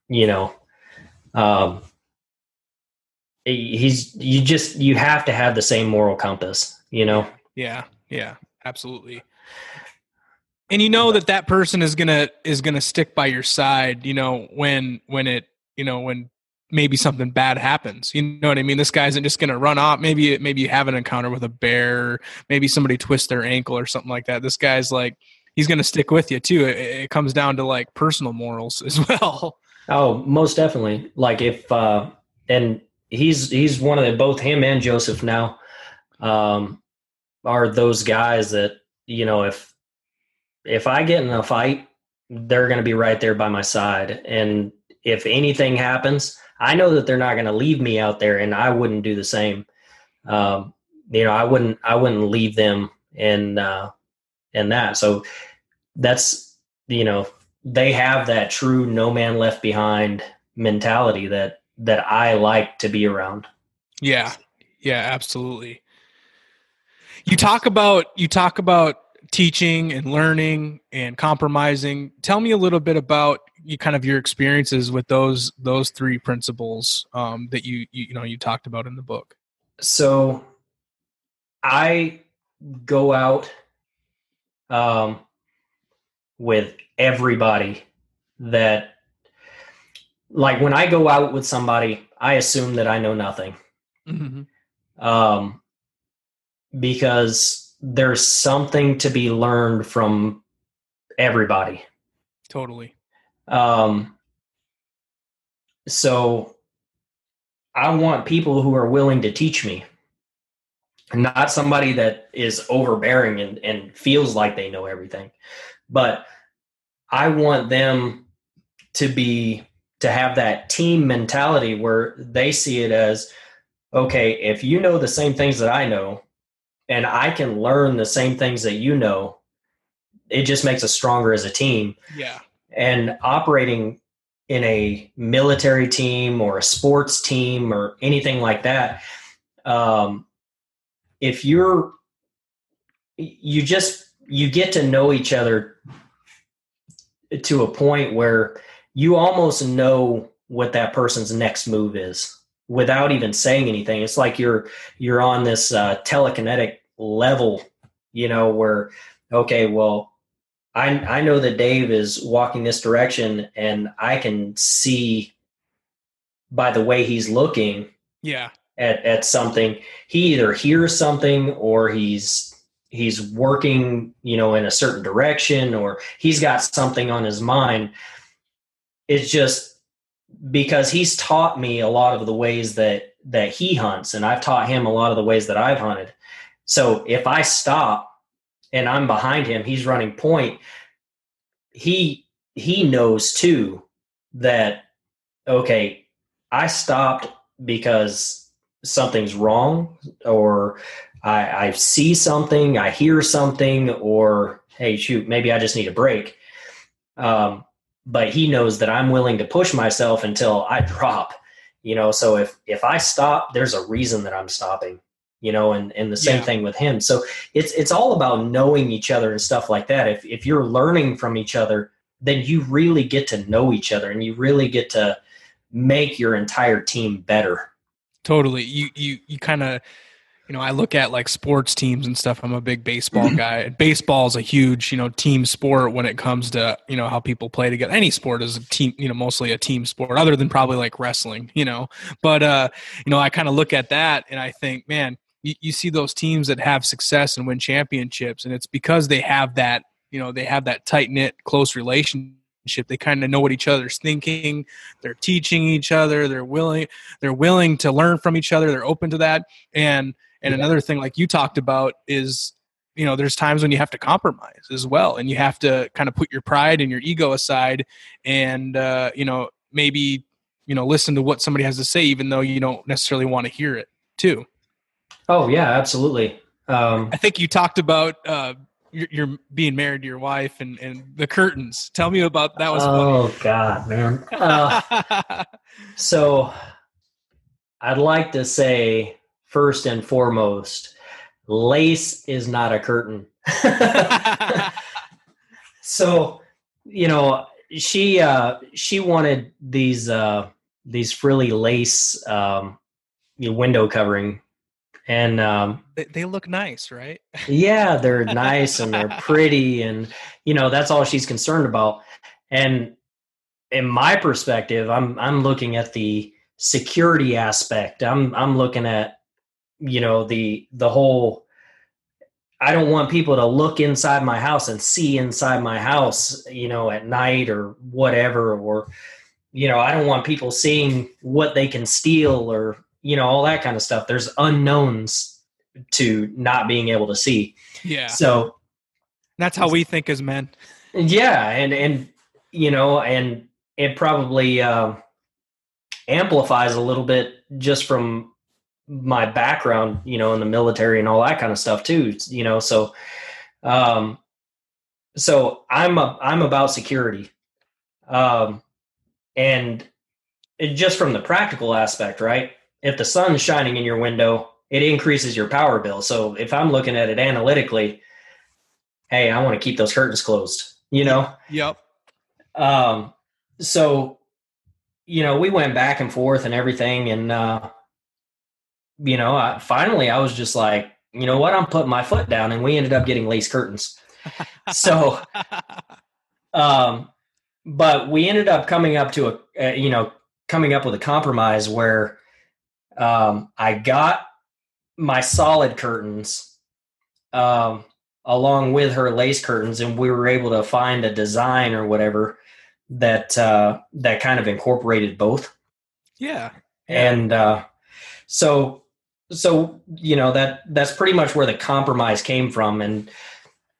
you know um, he's you just you have to have the same moral compass, you know. Yeah, yeah, absolutely. And you know that that person is gonna is gonna stick by your side. You know when when it you know when maybe something bad happens. You know what I mean? This guy isn't just going to run off. Maybe maybe you have an encounter with a bear. Maybe somebody twists their ankle or something like that. This guy's like he's going to stick with you too. It, it, comes down to like personal morals as well. Oh, most definitely. Like if uh and he's he's one of the both him and Joseph now um are those guys that, you know, if if I get in a fight, they're going to be right there by my side and if anything happens, I know that they're not going to leave me out there and I wouldn't do the same. Um you know, I wouldn't I wouldn't leave them in uh in that. So that's you know they have that true no man left behind mentality that that I like to be around. Yeah. Yeah, absolutely. You talk about you talk about teaching and learning and compromising. Tell me a little bit about you kind of your experiences with those those three principles um, that you, you you know you talked about in the book. So I go out um, with everybody that like when I go out with somebody, I assume that I know nothing. Mm-hmm. Um, because there's something to be learned from everybody. Totally. Um, so I want people who are willing to teach me, not somebody that is overbearing and, and feels like they know everything. But I want them to be to have that team mentality where they see it as okay, if you know the same things that I know and I can learn the same things that you know, it just makes us stronger as a team. Yeah. And operating in a military team or a sports team or anything like that, um, if you're, you just, you get to know each other to a point where you almost know what that person's next move is without even saying anything. It's like you're you're on this uh, telekinetic level, you know, where okay, well, I I know that Dave is walking this direction, and I can see by the way he's looking, yeah, at at something. He either hears something or he's he's working, you know, in a certain direction, or he's got something on his mind. It's just because he's taught me a lot of the ways that that he hunts and I've taught him a lot of the ways that I've hunted. So if I stop and I'm behind him, he's running point, he he knows too that okay, I stopped because something's wrong or I, I see something, I hear something, or hey, shoot, maybe I just need a break. Um, but he knows that I'm willing to push myself until I drop. You know, so if if I stop, there's a reason that I'm stopping. You know, and and the same Yeah. thing with him. So it's it's all about knowing each other and stuff like that. If if you're learning from each other, then you really get to know each other and you really get to make your entire team better. Totally. You you you kind of you know, I look at like sports teams and stuff. I'm a big baseball guy. Baseball is a huge, you know, team sport when it comes to, you know, how people play together. Any sport is a team, you know, mostly a team sport other than probably like wrestling, you know. But uh, you know, I kind of look at that and I think, man, you, you see those teams that have success and win championships and it's because they have that, you know, they have that tight-knit close relationship. They kind of know what each other's thinking. They're teaching each other. They're willing they're willing to learn from each other. They're open to that. And and Yeah. another thing, like you talked about, is you know there's times when you have to compromise as well, and you have to kind of put your pride and your ego aside, and uh, you know maybe you know listen to what somebody has to say, even though you don't necessarily want to hear it too. Oh yeah, absolutely. Um, I think you talked about uh, you're, you're being married to your wife and and the curtains. Tell me about that. Was oh God, man. Uh. So I'd like to say first and foremost, lace is not a curtain. so, you know, she uh she wanted these uh these frilly lace um you know, window covering and um they, they look nice, right? yeah, they're nice and they're pretty, and you know that's all she's concerned about. And in my perspective, I'm I'm looking at the security aspect. I'm I'm looking at you know the the whole. I don't want people to look inside my house and see inside my house, you know, at night or whatever, or you know, I don't want people seeing what they can steal or you know all that kind of stuff. There's unknowns to not being able to see. Yeah, So that's how we think as men. yeah, and and you know, and it probably uh, amplifies a little bit just from my background, you know, in the military and all that kind of stuff too. You know, so um, so I'm a, I'm about security, um, and it, just from the practical aspect, right? If the sun's shining in your window, it increases your power bill. So if I'm looking at it analytically, hey, I want to keep those curtains closed. You know, Yep. um, so you know, we went back and forth and everything, and uh, you know, I, finally, I was just like, you know what, I'm putting my foot down, and we ended up getting lace curtains. So, um, but we ended up coming up to a, uh, you know, coming up with a compromise where um, I got my solid curtains um, along with her lace curtains, and we were able to find a design or whatever that uh, that kind of incorporated both. yeah. And uh, so, so you know that that's pretty much where the compromise came from. And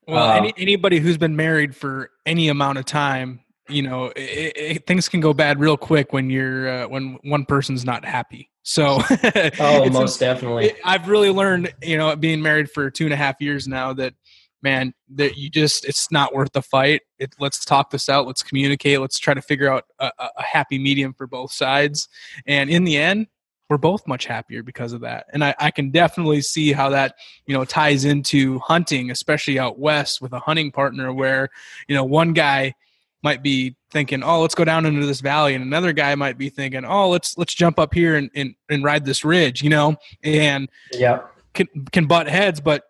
Well, Um, any, anybody who's been married for any amount of time you know it, it, things can go bad real quick when you're uh, when one person's not happy. So oh most definitely. i've really learned you know being married for two and a half years now that man that you just it's not worth the fight. It, let's talk this out. Let's communicate. Let's try to figure out a, a happy medium for both sides. And in the end we're both much happier because of that. And I, I, can definitely see how that, you know, ties into hunting, especially out west with a hunting partner where, you know, one guy might be thinking, oh, let's go down into this valley. And another guy might be thinking, oh, let's, let's jump up here and, and, and ride this ridge, you know, and yeah, can, can butt heads. But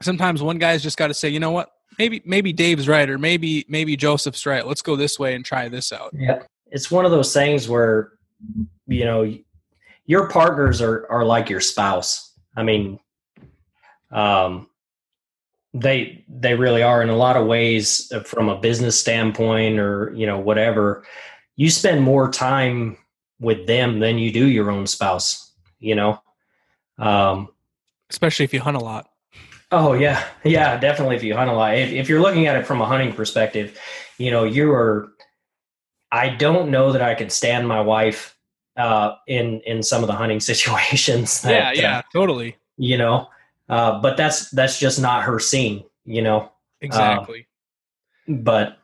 sometimes one guy's just got to say, you know what, maybe, maybe Dave's right. Or maybe, maybe Joseph's right. Let's go this way and try this out. Yeah. It's one of those things where, you know, your partners are are like your spouse. I mean, um, they they really are in a lot of ways uh, from a business standpoint or you know whatever. You spend more time with them than you do your own spouse. You know, um, especially if you hunt a lot. Oh yeah, yeah, definitely. If you hunt a lot, if, if you're looking at it from a hunting perspective, you know you are. I don't know that I could stand my wife uh, in in some of the hunting situations. That, yeah, yeah, uh, totally. You know, uh, but that's that's just not her scene. You know, exactly. Uh, but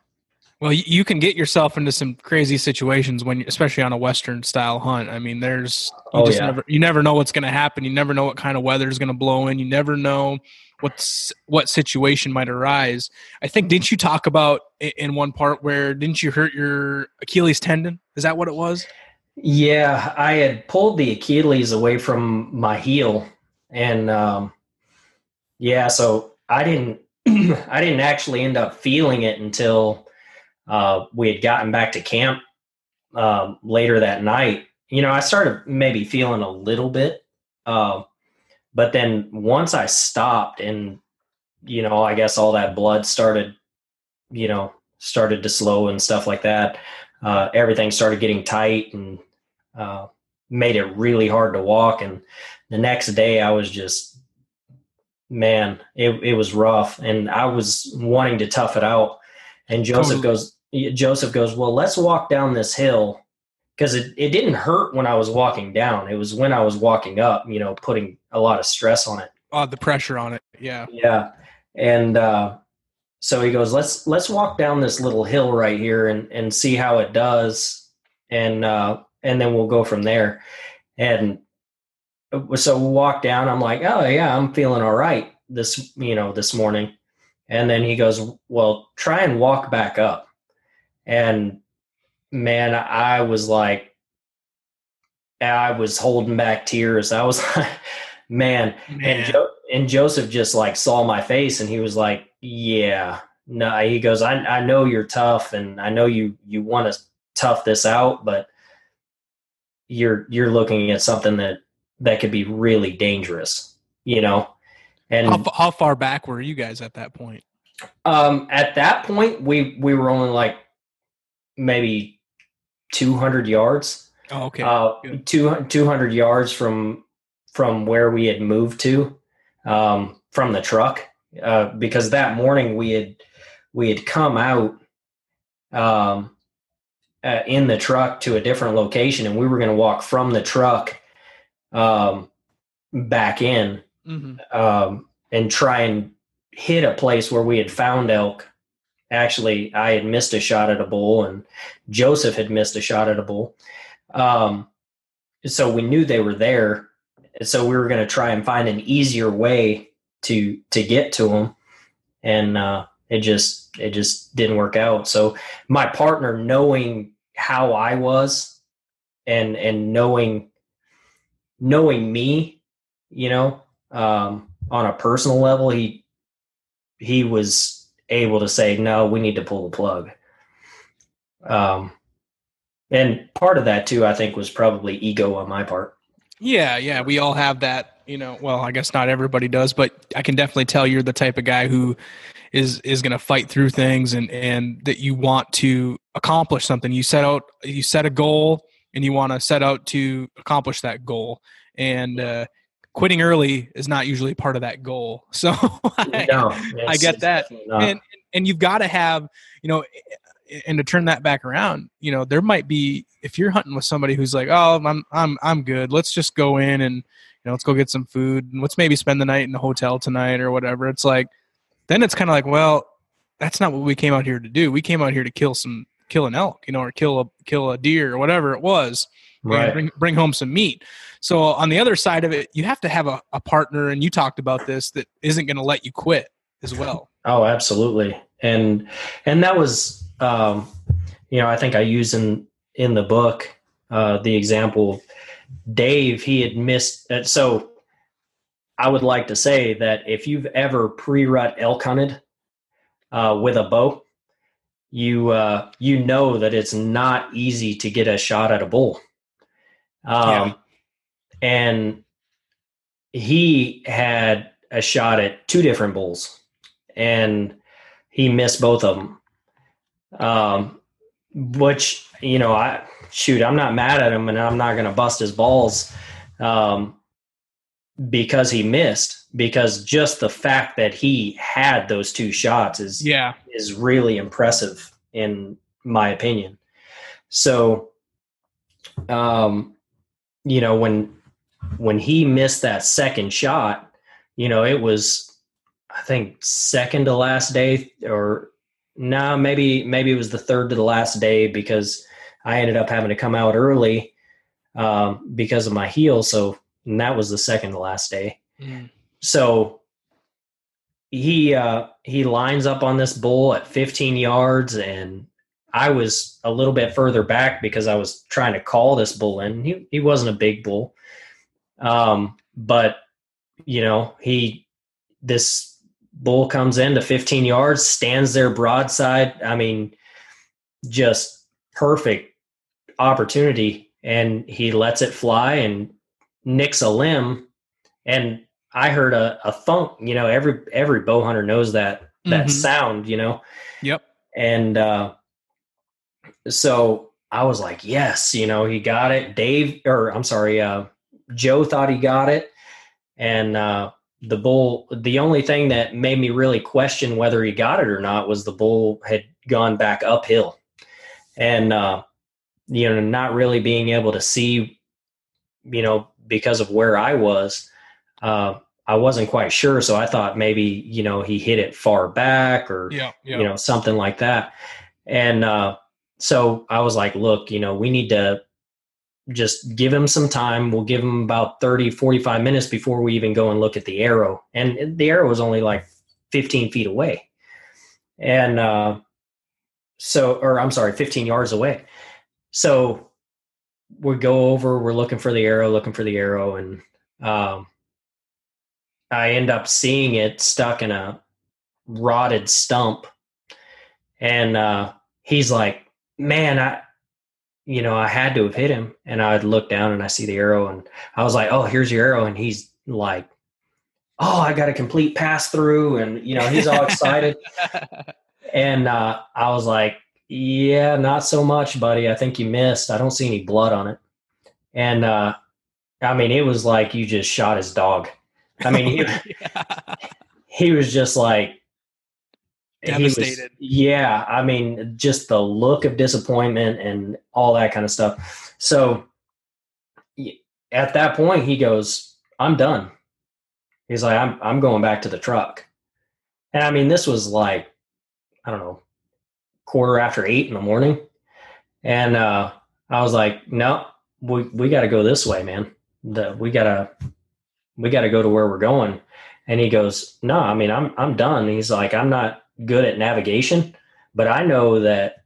well, you can get yourself into some crazy situations when, especially on a western style hunt. I mean, there's you oh, yeah. never you never know what's going to happen. You never know what kind of weather is going to blow in. You never know what's what situation might arise. I think didn't you talk about in one part where didn't you hurt your Achilles tendon? Is that what it was? Yeah, I had pulled the Achilles away from my heel, and um, yeah, so I didn't, I didn't actually end up feeling it until uh, we had gotten back to camp uh, later that night. You know, I started maybe feeling a little bit, uh, but then once I stopped, and you know, I guess all that blood started, you know, started to slow and stuff like that uh, everything started getting tight and uh, made it really hard to walk. And the next day, I was just, man, it, it was rough. And I was wanting to tough it out. And Joseph goes, Joseph goes, well, let's walk down this hill because it, it didn't hurt when I was walking down. It was when I was walking up, you know, putting a lot of stress on it. Oh, the pressure on it. Yeah. Yeah. And, uh, so he goes, let's let's walk down this little hill right here and and see how it does, and uh, and then we'll go from there. And so we'll walk down. I'm like, oh yeah, I'm feeling all right this you know this morning. And then he goes, well, try and walk back up. And man, I was like, I was holding back tears. I was like, man, man. and jo- and Joseph just like saw my face and he was like, yeah, no, he goes, I, I know you're tough and I know you, you want to tough this out, but you're, you're looking at something that, that could be really dangerous, you know? And how, how far back were you guys at that point? Um, at that point, we, we were only like maybe 200 yards. Oh, okay. Uh, two, 200 yards from, from where we had moved to, um, from the truck uh, because that morning we had we had come out um, uh, in the truck to a different location, and we were going to walk from the truck um, back in mm-hmm. um, and try and hit a place where we had found elk. Actually, I had missed a shot at a bull, and Joseph had missed a shot at a bull. Um, so we knew they were there. So we were going to try and find an easier way to to get to them, and uh, it just it just didn't work out. So my partner, knowing how I was, and and knowing knowing me, you know, um, on a personal level, he he was able to say, no, we need to pull the plug. Um, and part of that too, I think, was probably ego on my part. Yeah, yeah, we all have that you know, well, I guess not everybody does, but I can definitely tell you're the type of guy who is is going to fight through things and and that you want to accomplish something. You set out you set a goal and you want to set out to accomplish that goal. And uh, quitting early is not usually part of that goal. So I, no, I get that. And and you've got to have, you know, and to turn that back around, you know, there might be if you're hunting with somebody who's like, "Oh, I'm I'm I'm good. Let's just go in and you know, let's go get some food and let's maybe spend the night in the hotel tonight or whatever." It's like then it's kind of like, well, that's not what we came out here to do. We came out here to kill some kill an elk, you know, or kill a kill a deer or whatever it was. Right. Bring bring home some meat. So on the other side of it, you have to have a, a partner, and you talked about this that isn't going to let you quit as well. Oh, absolutely. And and that was um, you know, I think I use in in the book uh, the example Dave. He had missed. Uh, so I would like to say that if you've ever pre-rut elk hunted uh, with a bow, you uh, you know that it's not easy to get a shot at a bull. Um, yeah. And he had a shot at two different bulls, and he missed both of them. Um, which you know, I shoot, I'm not mad at him, and I'm not going to bust his balls um, because he missed. Because just the fact that he had those two shots is yeah is really impressive in my opinion. So, um, you know, when when he missed that second shot, you know, it was I think second to last day or no, nah, maybe maybe it was the third to the last day because I ended up having to come out early um, because of my heel. So that was the second to last day. Mm. So he uh, he lines up on this bull at 15 yards, and I was a little bit further back because I was trying to call this bull in. He he wasn't a big bull, um, but you know he this bull comes in to 15 yards, stands there broadside. I mean, just perfect opportunity. And he lets it fly and nicks a limb. And I heard a, a thunk, you know, every, every bow hunter knows that, that mm-hmm. sound, you know? Yep. And, uh, so I was like, yes, you know, he got it. Dave, or I'm sorry, uh, Joe thought he got it. And, uh, the bull the only thing that made me really question whether he got it or not was the bull had gone back uphill and uh you know not really being able to see you know because of where i was uh i wasn't quite sure so i thought maybe you know he hit it far back or yeah, yeah. you know something like that and uh so i was like look you know we need to just give him some time. We'll give him about 30, 45 minutes before we even go and look at the arrow. And the arrow was only like 15 feet away. And uh, so, or I'm sorry, 15 yards away. So we go over, we're looking for the arrow, looking for the arrow. And um, I end up seeing it stuck in a rotted stump. And uh, he's like, man, I, you know, I had to have hit him. And I'd look down and I see the arrow and I was like, oh, here's your arrow. And he's like, oh, I got a complete pass through. And, you know, he's all excited. and uh, I was like, yeah, not so much, buddy. I think you missed. I don't see any blood on it. And uh, I mean, it was like you just shot his dog. I mean, he, yeah. he was just like, devastated. Was, yeah, I mean, just the look of disappointment and all that kind of stuff. So at that point, he goes, "I'm done." He's like, "I'm I'm going back to the truck." And I mean, this was like, I don't know, quarter after eight in the morning, and uh, I was like, "No, we we got to go this way, man. The, we gotta we got to go to where we're going." And he goes, "No, I mean, I'm I'm done." He's like, "I'm not good at navigation, but I know that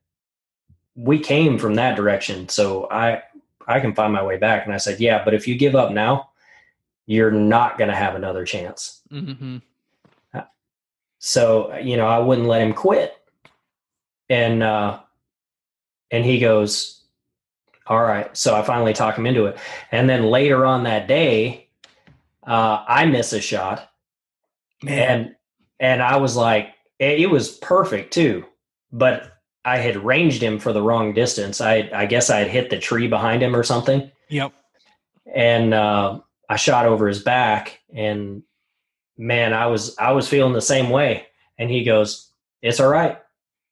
we came from that direction. So I I can find my way back. And I said, yeah, but if you give up now, you're not going to have another chance. Mm-hmm. So you know, I wouldn't let him quit. And uh, and he goes, all right. So I finally talk him into it. And then later on that day, uh, I miss a shot, Man. and and I was like, it was perfect too, but I had ranged him for the wrong distance. I I guess I had hit the tree behind him or something. Yep. And uh, I shot over his back, and man, I was I was feeling the same way. And he goes, "It's all right.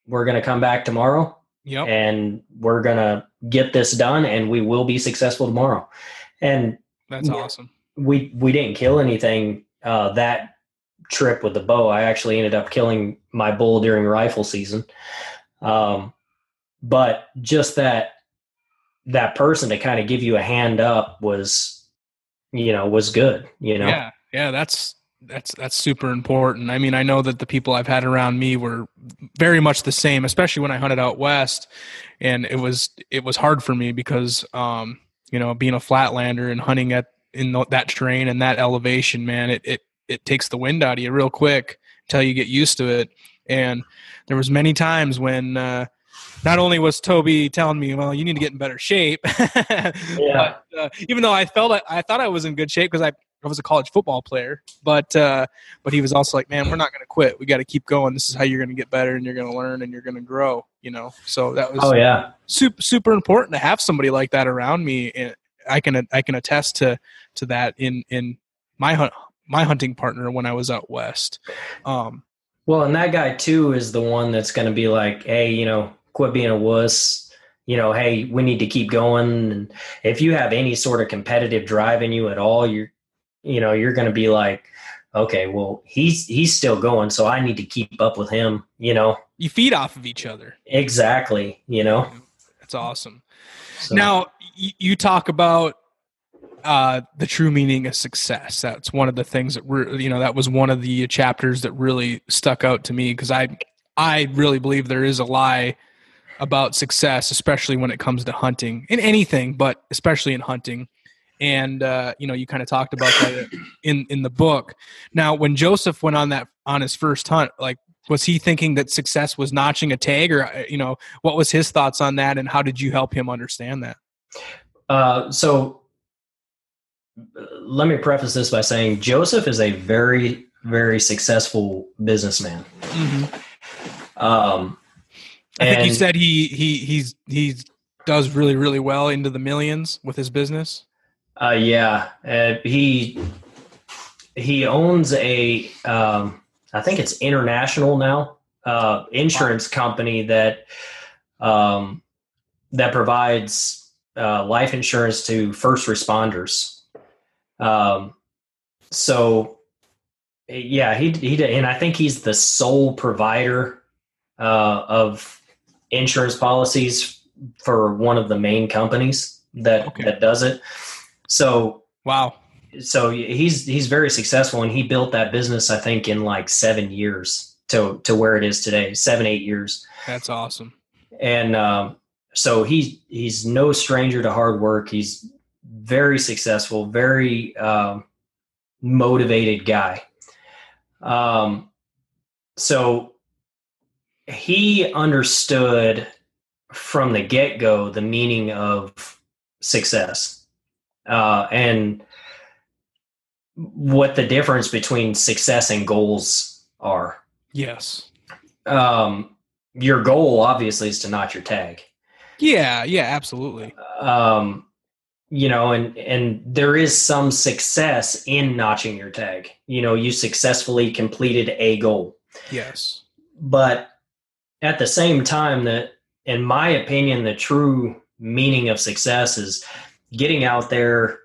We're gonna come back tomorrow, Yep. and we're gonna get this done, and we will be successful tomorrow. And That's awesome. we we didn't kill anything uh, that trip with the bow. I actually ended up killing my bull during rifle season. Um, but just that that person to kind of give you a hand up was, you know, was good. You know, Yeah, yeah, that's that's that's super important. I mean, I know that the people I've had around me were very much the same, especially when I hunted out west, and it was it was hard for me because um, you know, being a flatlander and hunting at in that terrain and that elevation, man, it it it takes the wind out of you real quick until you get used to it. And there was many times when uh, not only was Toby telling me, "Well, you need to get in better shape," Yeah. but uh, even though I felt it, I thought I was in good shape because I, I was a college football player. But uh, but he was also like, "Man, we're not going to quit. We got to keep going. This is how you're going to get better, and you're going to learn, and you're going to grow." You know, so that was Oh yeah. super super important to have somebody like that around me. And I can I can attest to to that in in my hunt my hunting partner when I was out west. Um, Well, and that guy too is the one that's going to be like, hey, you know, quit being a wuss. You know, hey, we need to keep going. And if you have any sort of competitive drive in you at all, you're, you know, you're going to be like, okay, well, he's he's still going, so I need to keep up with him. You know, you feed off of each other. exactly. You know, That's awesome. so, Now y- you talk about uh, the true meaning of success. That's one of the things that re- you know that was one of the chapters that really stuck out to me because I I really believe there is a lie about success, especially when it comes to hunting in anything, but especially in hunting. And uh, you know, you kind of talked about that in in the book. Now, when Joseph went on that on his first hunt, like was he thinking that success was notching a tag, or uh, you know, what was his thoughts on that, and how did you help him understand that? uh, so let me preface this by saying Joseph is a very very successful businessman. Um, I think you said he he he's he does really really well into the millions with his business. Uh, yeah, uh, he he owns a um, I think it's international now uh, insurance company that um, that provides uh, life insurance to first responders. Um, so yeah, he he did, and I think he's the sole provider uh, of insurance policies for one of the main companies that Okay. that does it. So Wow. so he's he's very successful and he built that business I think in like 7 years to to where it is today 7 8 years That's awesome. and um, so he's he's no stranger to hard work he's very successful very um, motivated guy um, so he understood from the get-go the meaning of success uh, and what the difference between success and goals are Yes. um, your goal obviously is to notch your tag Yeah. Yeah. Absolutely. um, you know and and there is some success in notching your tag you know you successfully completed a goal Yes. but at the same time that in my opinion the true meaning of success is getting out there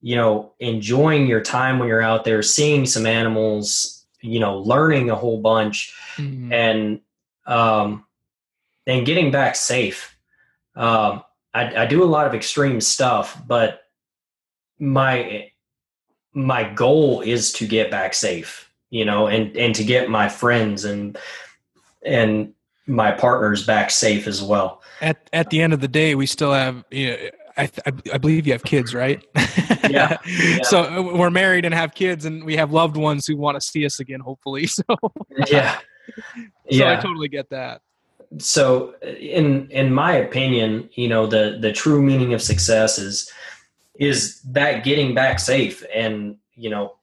you know enjoying your time when you're out there seeing some animals you know learning a whole bunch Mhm. and um, and getting back safe. Um, I, I do a lot of extreme stuff, but my my goal is to get back safe, you know, and and to get my friends and and my partners back safe as well. At at the end of the day, we still have. You know, I, I I believe you have kids, right? Yeah. So uh, we're married and have kids, and we have loved ones who want to see us again. Hopefully. So. Yeah, So I totally get that. so in in my opinion you know the the true meaning of success is is that getting back safe and you know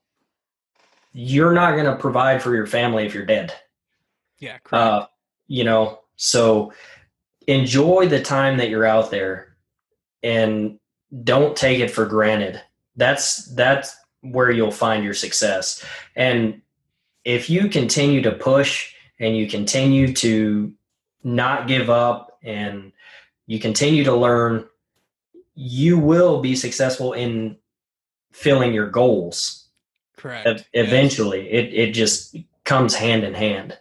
you're not going to provide for your family if you're dead Yeah. Correct. uh you know so enjoy the time that you're out there and don't take it for granted that's that's where you'll find your success and if you continue to push and you continue to not give up and you continue to learn, you will be successful in filling your goals. Correct. E- eventually, it it just comes hand in hand.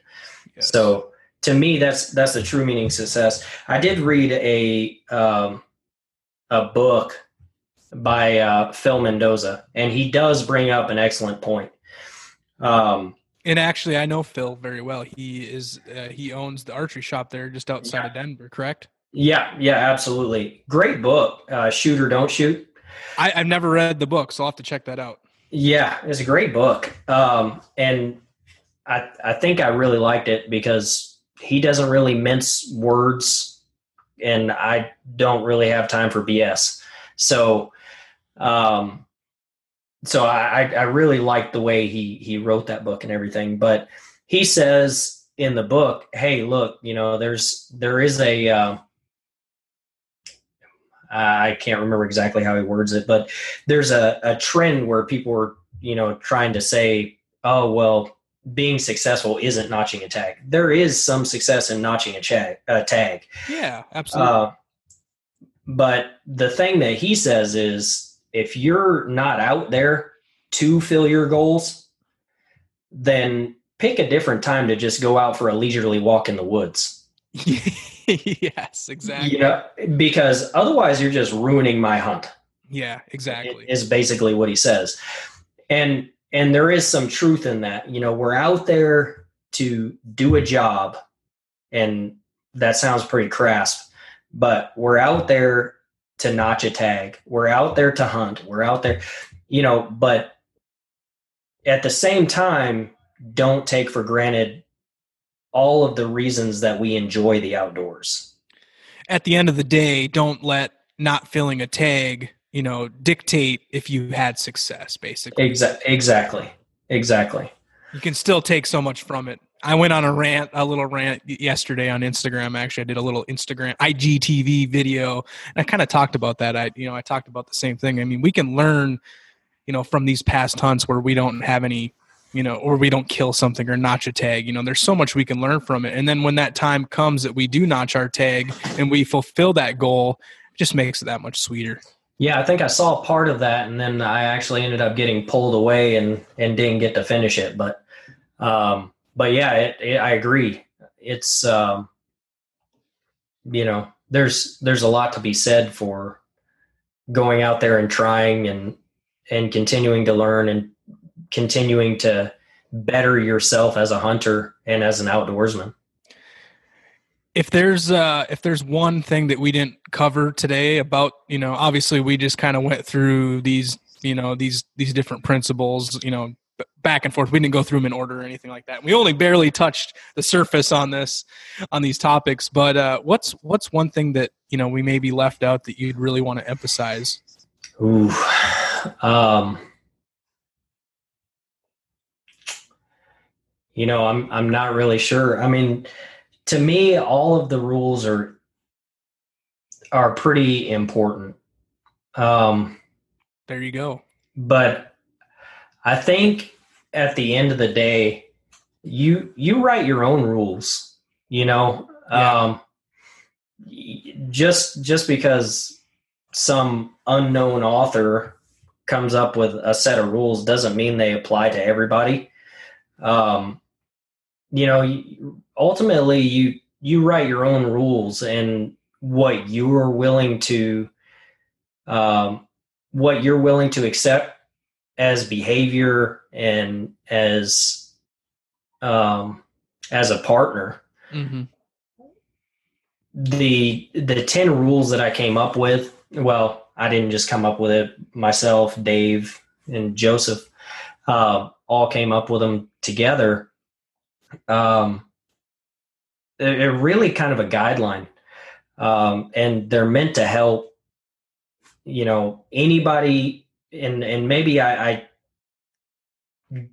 Yes. So to me, that's that's the true meaning of success. I did read a um, a book by uh, Phil Mendoza, and he does bring up an excellent point. Um, And actually, I know Phil very well. He is uh, he owns the archery shop there just outside Yeah. of Denver. Correct? yeah, yeah, absolutely, great book. Uh, Shoot or don't shoot. I, I've never read the book, so I'll have to check that out. Yeah, it's a great book, um, and I I think I really liked it because he doesn't really mince words, and I don't really have time for BS. So, um, so I I really liked the way he he wrote that book and everything. But he says in the book, "Hey, look, you know, there's there is a." Uh, I can't remember exactly how he words it, but there's a, a trend where people are, you know, trying to say, oh, well, being successful isn't notching a tag. There is some success in notching a, tag. a tag. Yeah, absolutely. Uh, but the thing that he says is if you're not out there to fill your goals, then pick a different time to just go out for a leisurely walk in the woods. yes, exactly. You know, because otherwise you're just ruining my hunt. yeah, exactly. is basically what he says and and there is some truth in that. You know we're out there to do a job and that sounds pretty crass but we're out there to notch a tag. We're out there to hunt. We're out there you know but at the same time don't take for granted all of the reasons that we enjoy the outdoors. At the end of the day, don't let not filling a tag, you know, dictate if you had success. Basically, Exa- exactly exactly you can still take so much from it. I went on a rant, a little rant yesterday on Instagram. Actually, I did a little Instagram IGTV video, and I kind of talked about that. I, you know, I talked about the same thing. I mean, we can learn, you know, from these past hunts where we don't have any, you know, or we don't kill something or notch a tag. You know, there's so much we can learn from it. And then when that time comes that we do notch our tag and we fulfill that goal, it just makes it that much sweeter. Yeah, I think I saw part of that, and then I actually ended up getting pulled away and and didn't get to finish it. But, um, but yeah, it, it, I agree. It's um, you know, there's there's a lot to be said for going out there and trying and and continuing to learn and continuing to better yourself as a hunter and as an outdoorsman. If there's uh if there's one thing that we didn't cover today about you know obviously we just kind of went through these you know these these different principles you know back and forth we didn't go through them in order or anything like that we only barely touched the surface on this on these topics but uh what's what's one thing that you know we maybe left out that you'd really want to emphasize Ooh. Um, you know, I'm I'm not really sure. I mean, to me, all of the rules are are pretty important. Um, there you go but I think at the end of the day, you you write your own rules. You know, Yeah. um, just just because some unknown author comes up with a set of rules doesn't mean they apply to everybody. Um, you know, ultimately, you you write your own rules and what you are willing to um, what you're willing to accept as behavior and as um, as a partner. mm-hmm. The the ten rules that I came up with. Well, I didn't just come up with it myself. Dave and Joseph uh, all came up with them together. Um, they're really kind of a guideline, um, and they're meant to help. You know, anybody, and and maybe I, I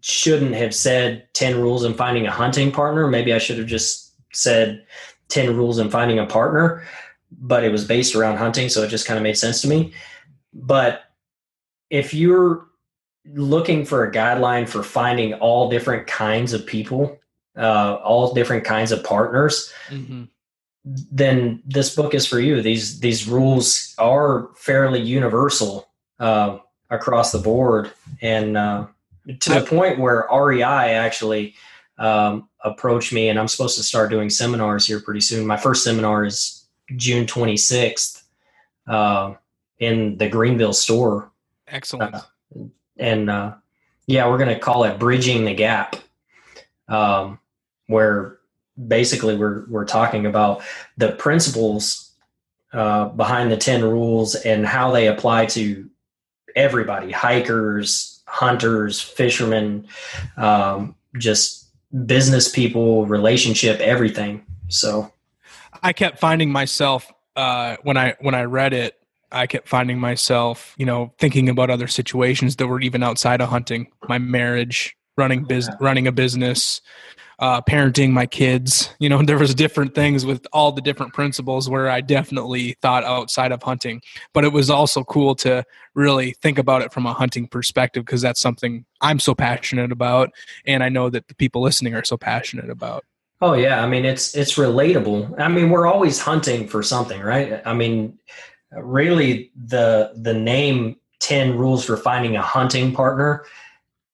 shouldn't have said 10 rules in finding a hunting partner. Maybe I should have just said 10 rules in finding a partner, but it was based around hunting. So it just kind of made sense to me. But if you're looking for a guideline for finding all different kinds of people, uh, all different kinds of partners, Mm-hmm. then this book is for you. These these rules are fairly universal uh, across the board, and uh, to the point where REI actually um, approached me, and I'm supposed to start doing seminars here pretty soon. My first seminar is June 26th uh, in the Greenville store. Excellent. Uh, and uh, yeah, we're going to call it bridging the gap, um, where basically we're we're talking about the principles uh, behind the ten rules and how they apply to everybody: hikers, hunters, fishermen, um, just business people, relationship, everything. So, I kept finding myself uh, when I when I read it I kept finding myself, you know, thinking about other situations that were even outside of hunting, my marriage, running business, running a business, uh, parenting my kids. You know, there was different things with all the different principles where I definitely thought outside of hunting. But it was also cool to really think about it from a hunting perspective because that's something I'm so passionate about, and I know that the people listening are so passionate about. Oh yeah, I mean it's it's relatable. I mean we're always hunting for something, right? I mean really the the name 10 rules for finding a hunting partner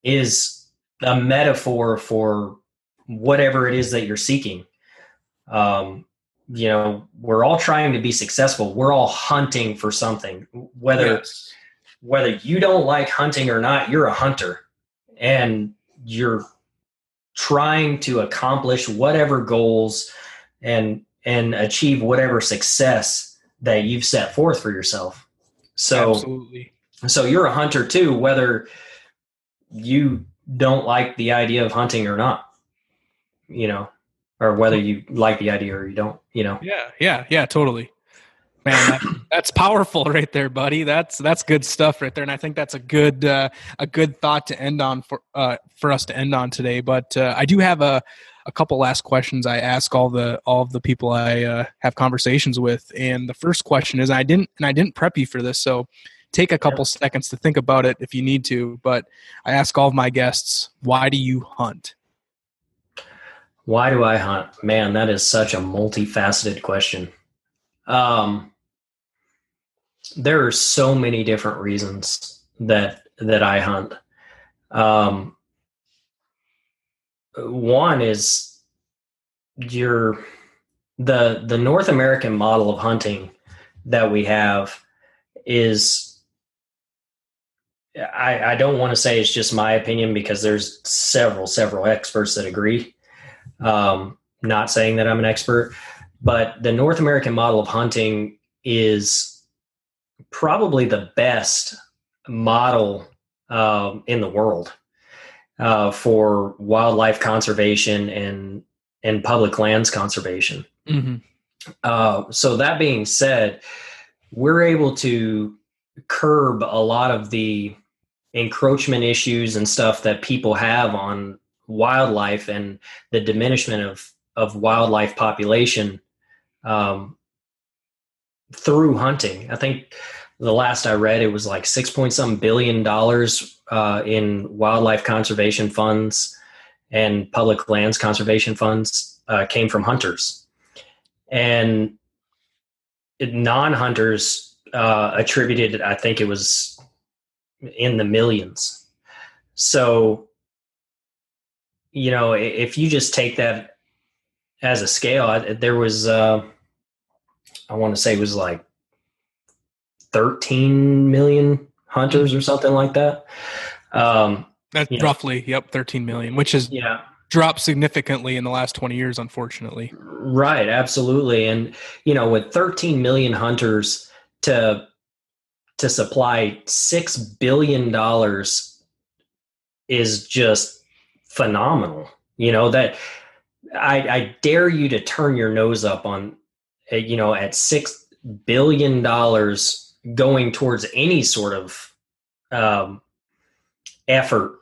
is a metaphor for whatever it is that you're seeking um, you know we're all trying to be successful we're all hunting for something whether yes. whether you don't like hunting or not you're a hunter and you're trying to accomplish whatever goals and and achieve whatever success that you've set forth for yourself. So, Absolutely. so you're a hunter too, whether you don't like the idea of hunting or not, you know, or whether you like the idea or you don't, you know. Yeah, yeah, yeah, totally. Man, that, that's powerful right there, buddy. That's that's good stuff right there, and I think that's a good uh, a good thought to end on for uh, for us to end on today. But uh, I do have a a couple last questions I ask all the all of the people I uh, have conversations with, and the first question is I didn't and I didn't prep you for this, so take a couple seconds to think about it if you need to. But I ask all of my guests, why do you hunt? Why do I hunt? Man, that is such a multifaceted question. Um, there are so many different reasons that that I hunt. Um, one is your the the North American model of hunting that we have is I, I don't want to say it's just my opinion because there's several several experts that agree. Um, not saying that I'm an expert, but the North American model of hunting is probably the best model um, in the world uh, for wildlife conservation and and public lands conservation. Mm-hmm. Uh, so that being said, we're able to curb a lot of the encroachment issues and stuff that people have on wildlife and the diminishment of of wildlife population um, through hunting. I think the last I read, it was like six point some billion dollars uh, in wildlife conservation funds and public lands conservation funds uh, came from hunters, and non-hunters uh, attributed, I think it was in the millions. So, you know, if you just take that as a scale, there was, uh, I want to say, it was like 13 million hunters or something like that. Um, That's roughly, know. yep, 13 million, which is yeah dropped significantly in the last 20 years, unfortunately. Right, absolutely. And you know, with 13 million hunters to to supply six billion dollars is just phenomenal. You know that I, I dare you to turn your nose up on, you know, at six billion dollars going towards any sort of um, effort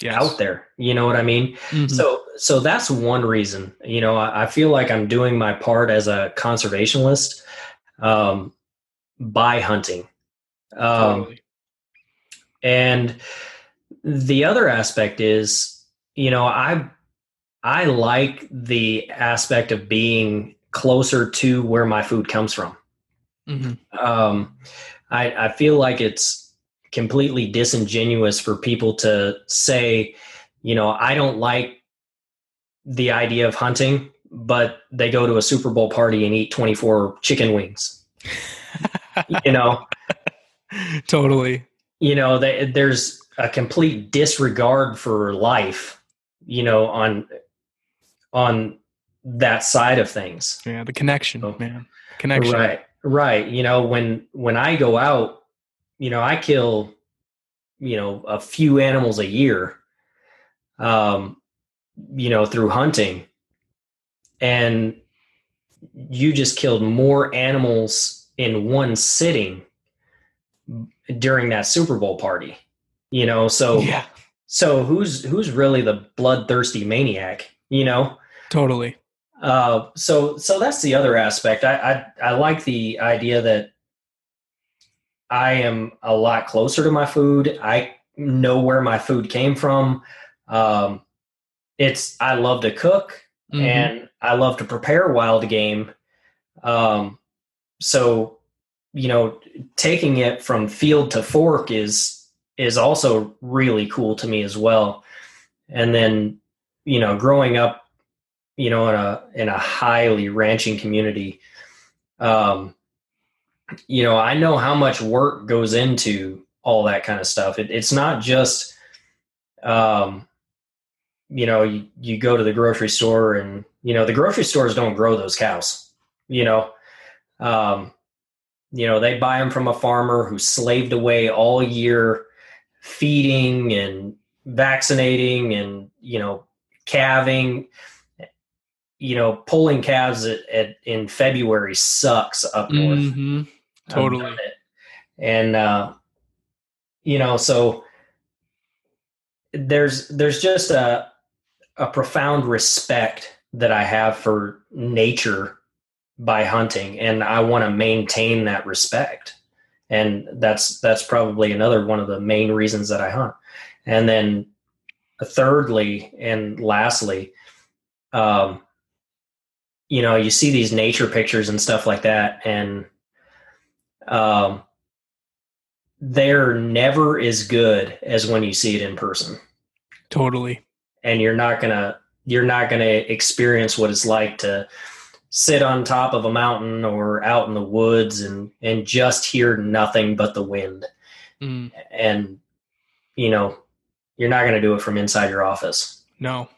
yes. out there. You know what I mean? Mm-hmm. So, so that's one reason. You know, I, I, feel like I'm doing my part as a conservationist um, by hunting. Um, totally. And the other aspect is, you know, I I like the aspect of being closer to where my food comes from. Mm-hmm. Um, I, I feel like it's completely disingenuous for people to say, you know, I don't like the idea of hunting, but they go to a Super Bowl party and eat 24 chicken wings. you know, totally. You know, they, there's a complete disregard for life, you know, on on that side of things. Yeah, the connection, oh. man. Connection. Right. Right. You know, when when I go out, you know, I kill, you know, a few animals a year. Um, you know, through hunting. And you just killed more animals in one sitting during that Super Bowl party. You know, so yeah. So who's who's really the bloodthirsty maniac? You know, totally. Uh, so so that's the other aspect. I, I I like the idea that I am a lot closer to my food. I know where my food came from. Um, it's I love to cook mm-hmm. and I love to prepare wild game. Um, so you know, taking it from field to fork is is also really cool to me as well. And then you know, growing up you know, in a in a highly ranching community, um, you know, I know how much work goes into all that kind of stuff. It, it's not just, um, you know, you, you go to the grocery store and you know the grocery stores don't grow those cows. You know, um, you know they buy them from a farmer who slaved away all year, feeding and vaccinating and you know calving you know, pulling calves at, at in February sucks up north. Mm-hmm. Totally. And uh, you know, so there's there's just a a profound respect that I have for nature by hunting, and I want to maintain that respect. And that's that's probably another one of the main reasons that I hunt. And then, thirdly and lastly, um, you know, you see these nature pictures and stuff like that, and um, they're never as good as when you see it in person. Totally. And you're not gonna you're not gonna experience what it's like to sit on top of a mountain or out in the woods and and just hear nothing but the wind. Mm. And you know, you're not gonna do it from inside your office. No.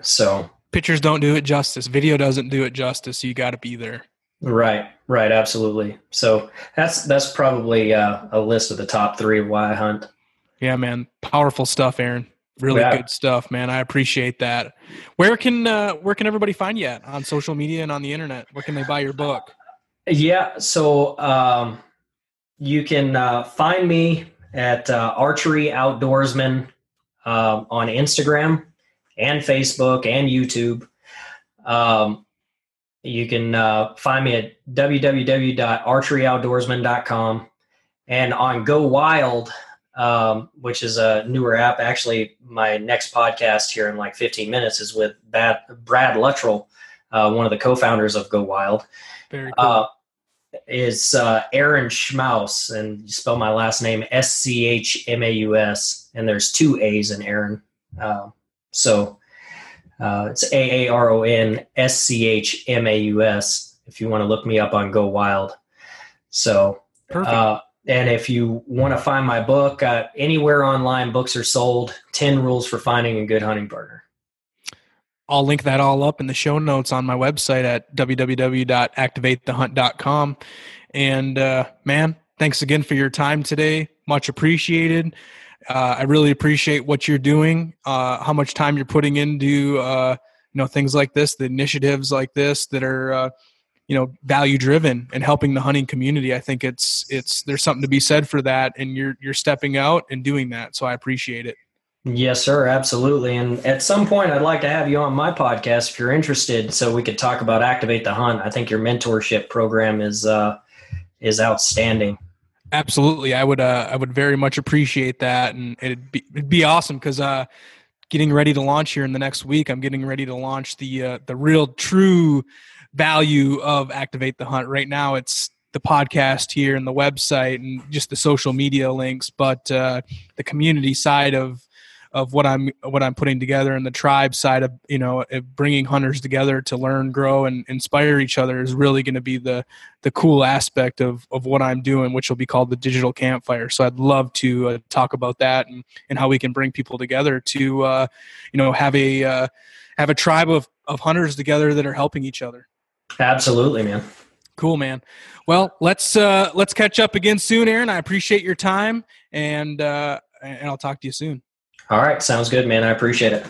So pictures don't do it justice. Video doesn't do it justice. You got to be there. Right, right, absolutely. So that's that's probably uh, a list of the top three of why I hunt. Yeah, man, powerful stuff, Aaron. Really yeah. good stuff, man. I appreciate that. Where can uh, where can everybody find you at on social media and on the internet? Where can they buy your book? Yeah, so um, you can uh, find me at uh, Archery Outdoorsman um, on Instagram and Facebook and YouTube. Um, you can uh, find me at www.archeryoutdoorsman.com and on Go Wild, um, which is a newer app. Actually, my next podcast here in like 15 minutes is with Brad, Brad Luttrell, uh, one of the co-founders of Go Wild. Very cool. Uh, is uh, Aaron Schmaus, and you spell my last name S C H M A U S, and there's two A's in Aaron. Uh, so uh, it's A A R O N S C H M A U S. If you want to look me up on Go Wild. So, uh, and if you want to find my book, uh, anywhere online books are sold 10 Rules for Finding a Good Hunting Partner. I'll link that all up in the show notes on my website at www.activatethehunt.com. And uh, man, thanks again for your time today. Much appreciated. Uh, I really appreciate what you're doing, uh, how much time you're putting into uh, you know things like this, the initiatives like this that are uh, you know value driven and helping the hunting community. I think it's it's there's something to be said for that, and you're you're stepping out and doing that. So I appreciate it. Yes, sir, absolutely. And at some point, I'd like to have you on my podcast if you're interested, so we could talk about activate the hunt. I think your mentorship program is uh, is outstanding. Absolutely, I would. Uh, I would very much appreciate that, and it'd be it'd be awesome because uh, getting ready to launch here in the next week. I'm getting ready to launch the uh, the real true value of Activate the Hunt. Right now, it's the podcast here and the website and just the social media links, but uh, the community side of of what I'm what I'm putting together and the tribe side of you know bringing hunters together to learn, grow, and inspire each other is really going to be the the cool aspect of of what I'm doing, which will be called the digital campfire. So I'd love to uh, talk about that and and how we can bring people together to uh, you know have a uh, have a tribe of of hunters together that are helping each other. Absolutely, man. Cool, man. Well, let's uh, let's catch up again soon, Aaron. I appreciate your time, and uh, and I'll talk to you soon. All right. Sounds good, man. I appreciate it.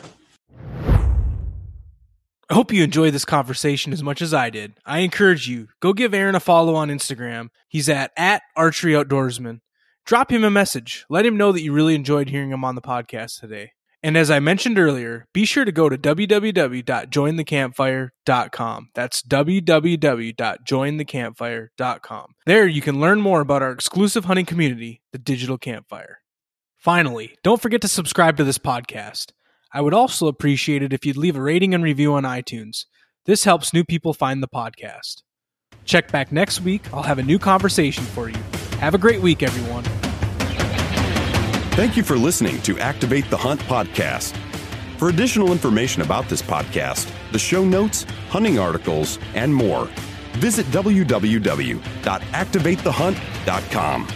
I hope you enjoyed this conversation as much as I did. I encourage you, go give Aaron a follow on Instagram. He's at, at Archery Outdoorsman. Drop him a message. Let him know that you really enjoyed hearing him on the podcast today. And as I mentioned earlier, be sure to go to www.jointhecampfire.com. That's www.jointhecampfire.com. There you can learn more about our exclusive hunting community, the Digital Campfire. Finally, don't forget to subscribe to this podcast. I would also appreciate it if you'd leave a rating and review on iTunes. This helps new people find the podcast. Check back next week. I'll have a new conversation for you. Have a great week, everyone. Thank you for listening to Activate the Hunt podcast. For additional information about this podcast, the show notes, hunting articles, and more, visit www.activatethehunt.com.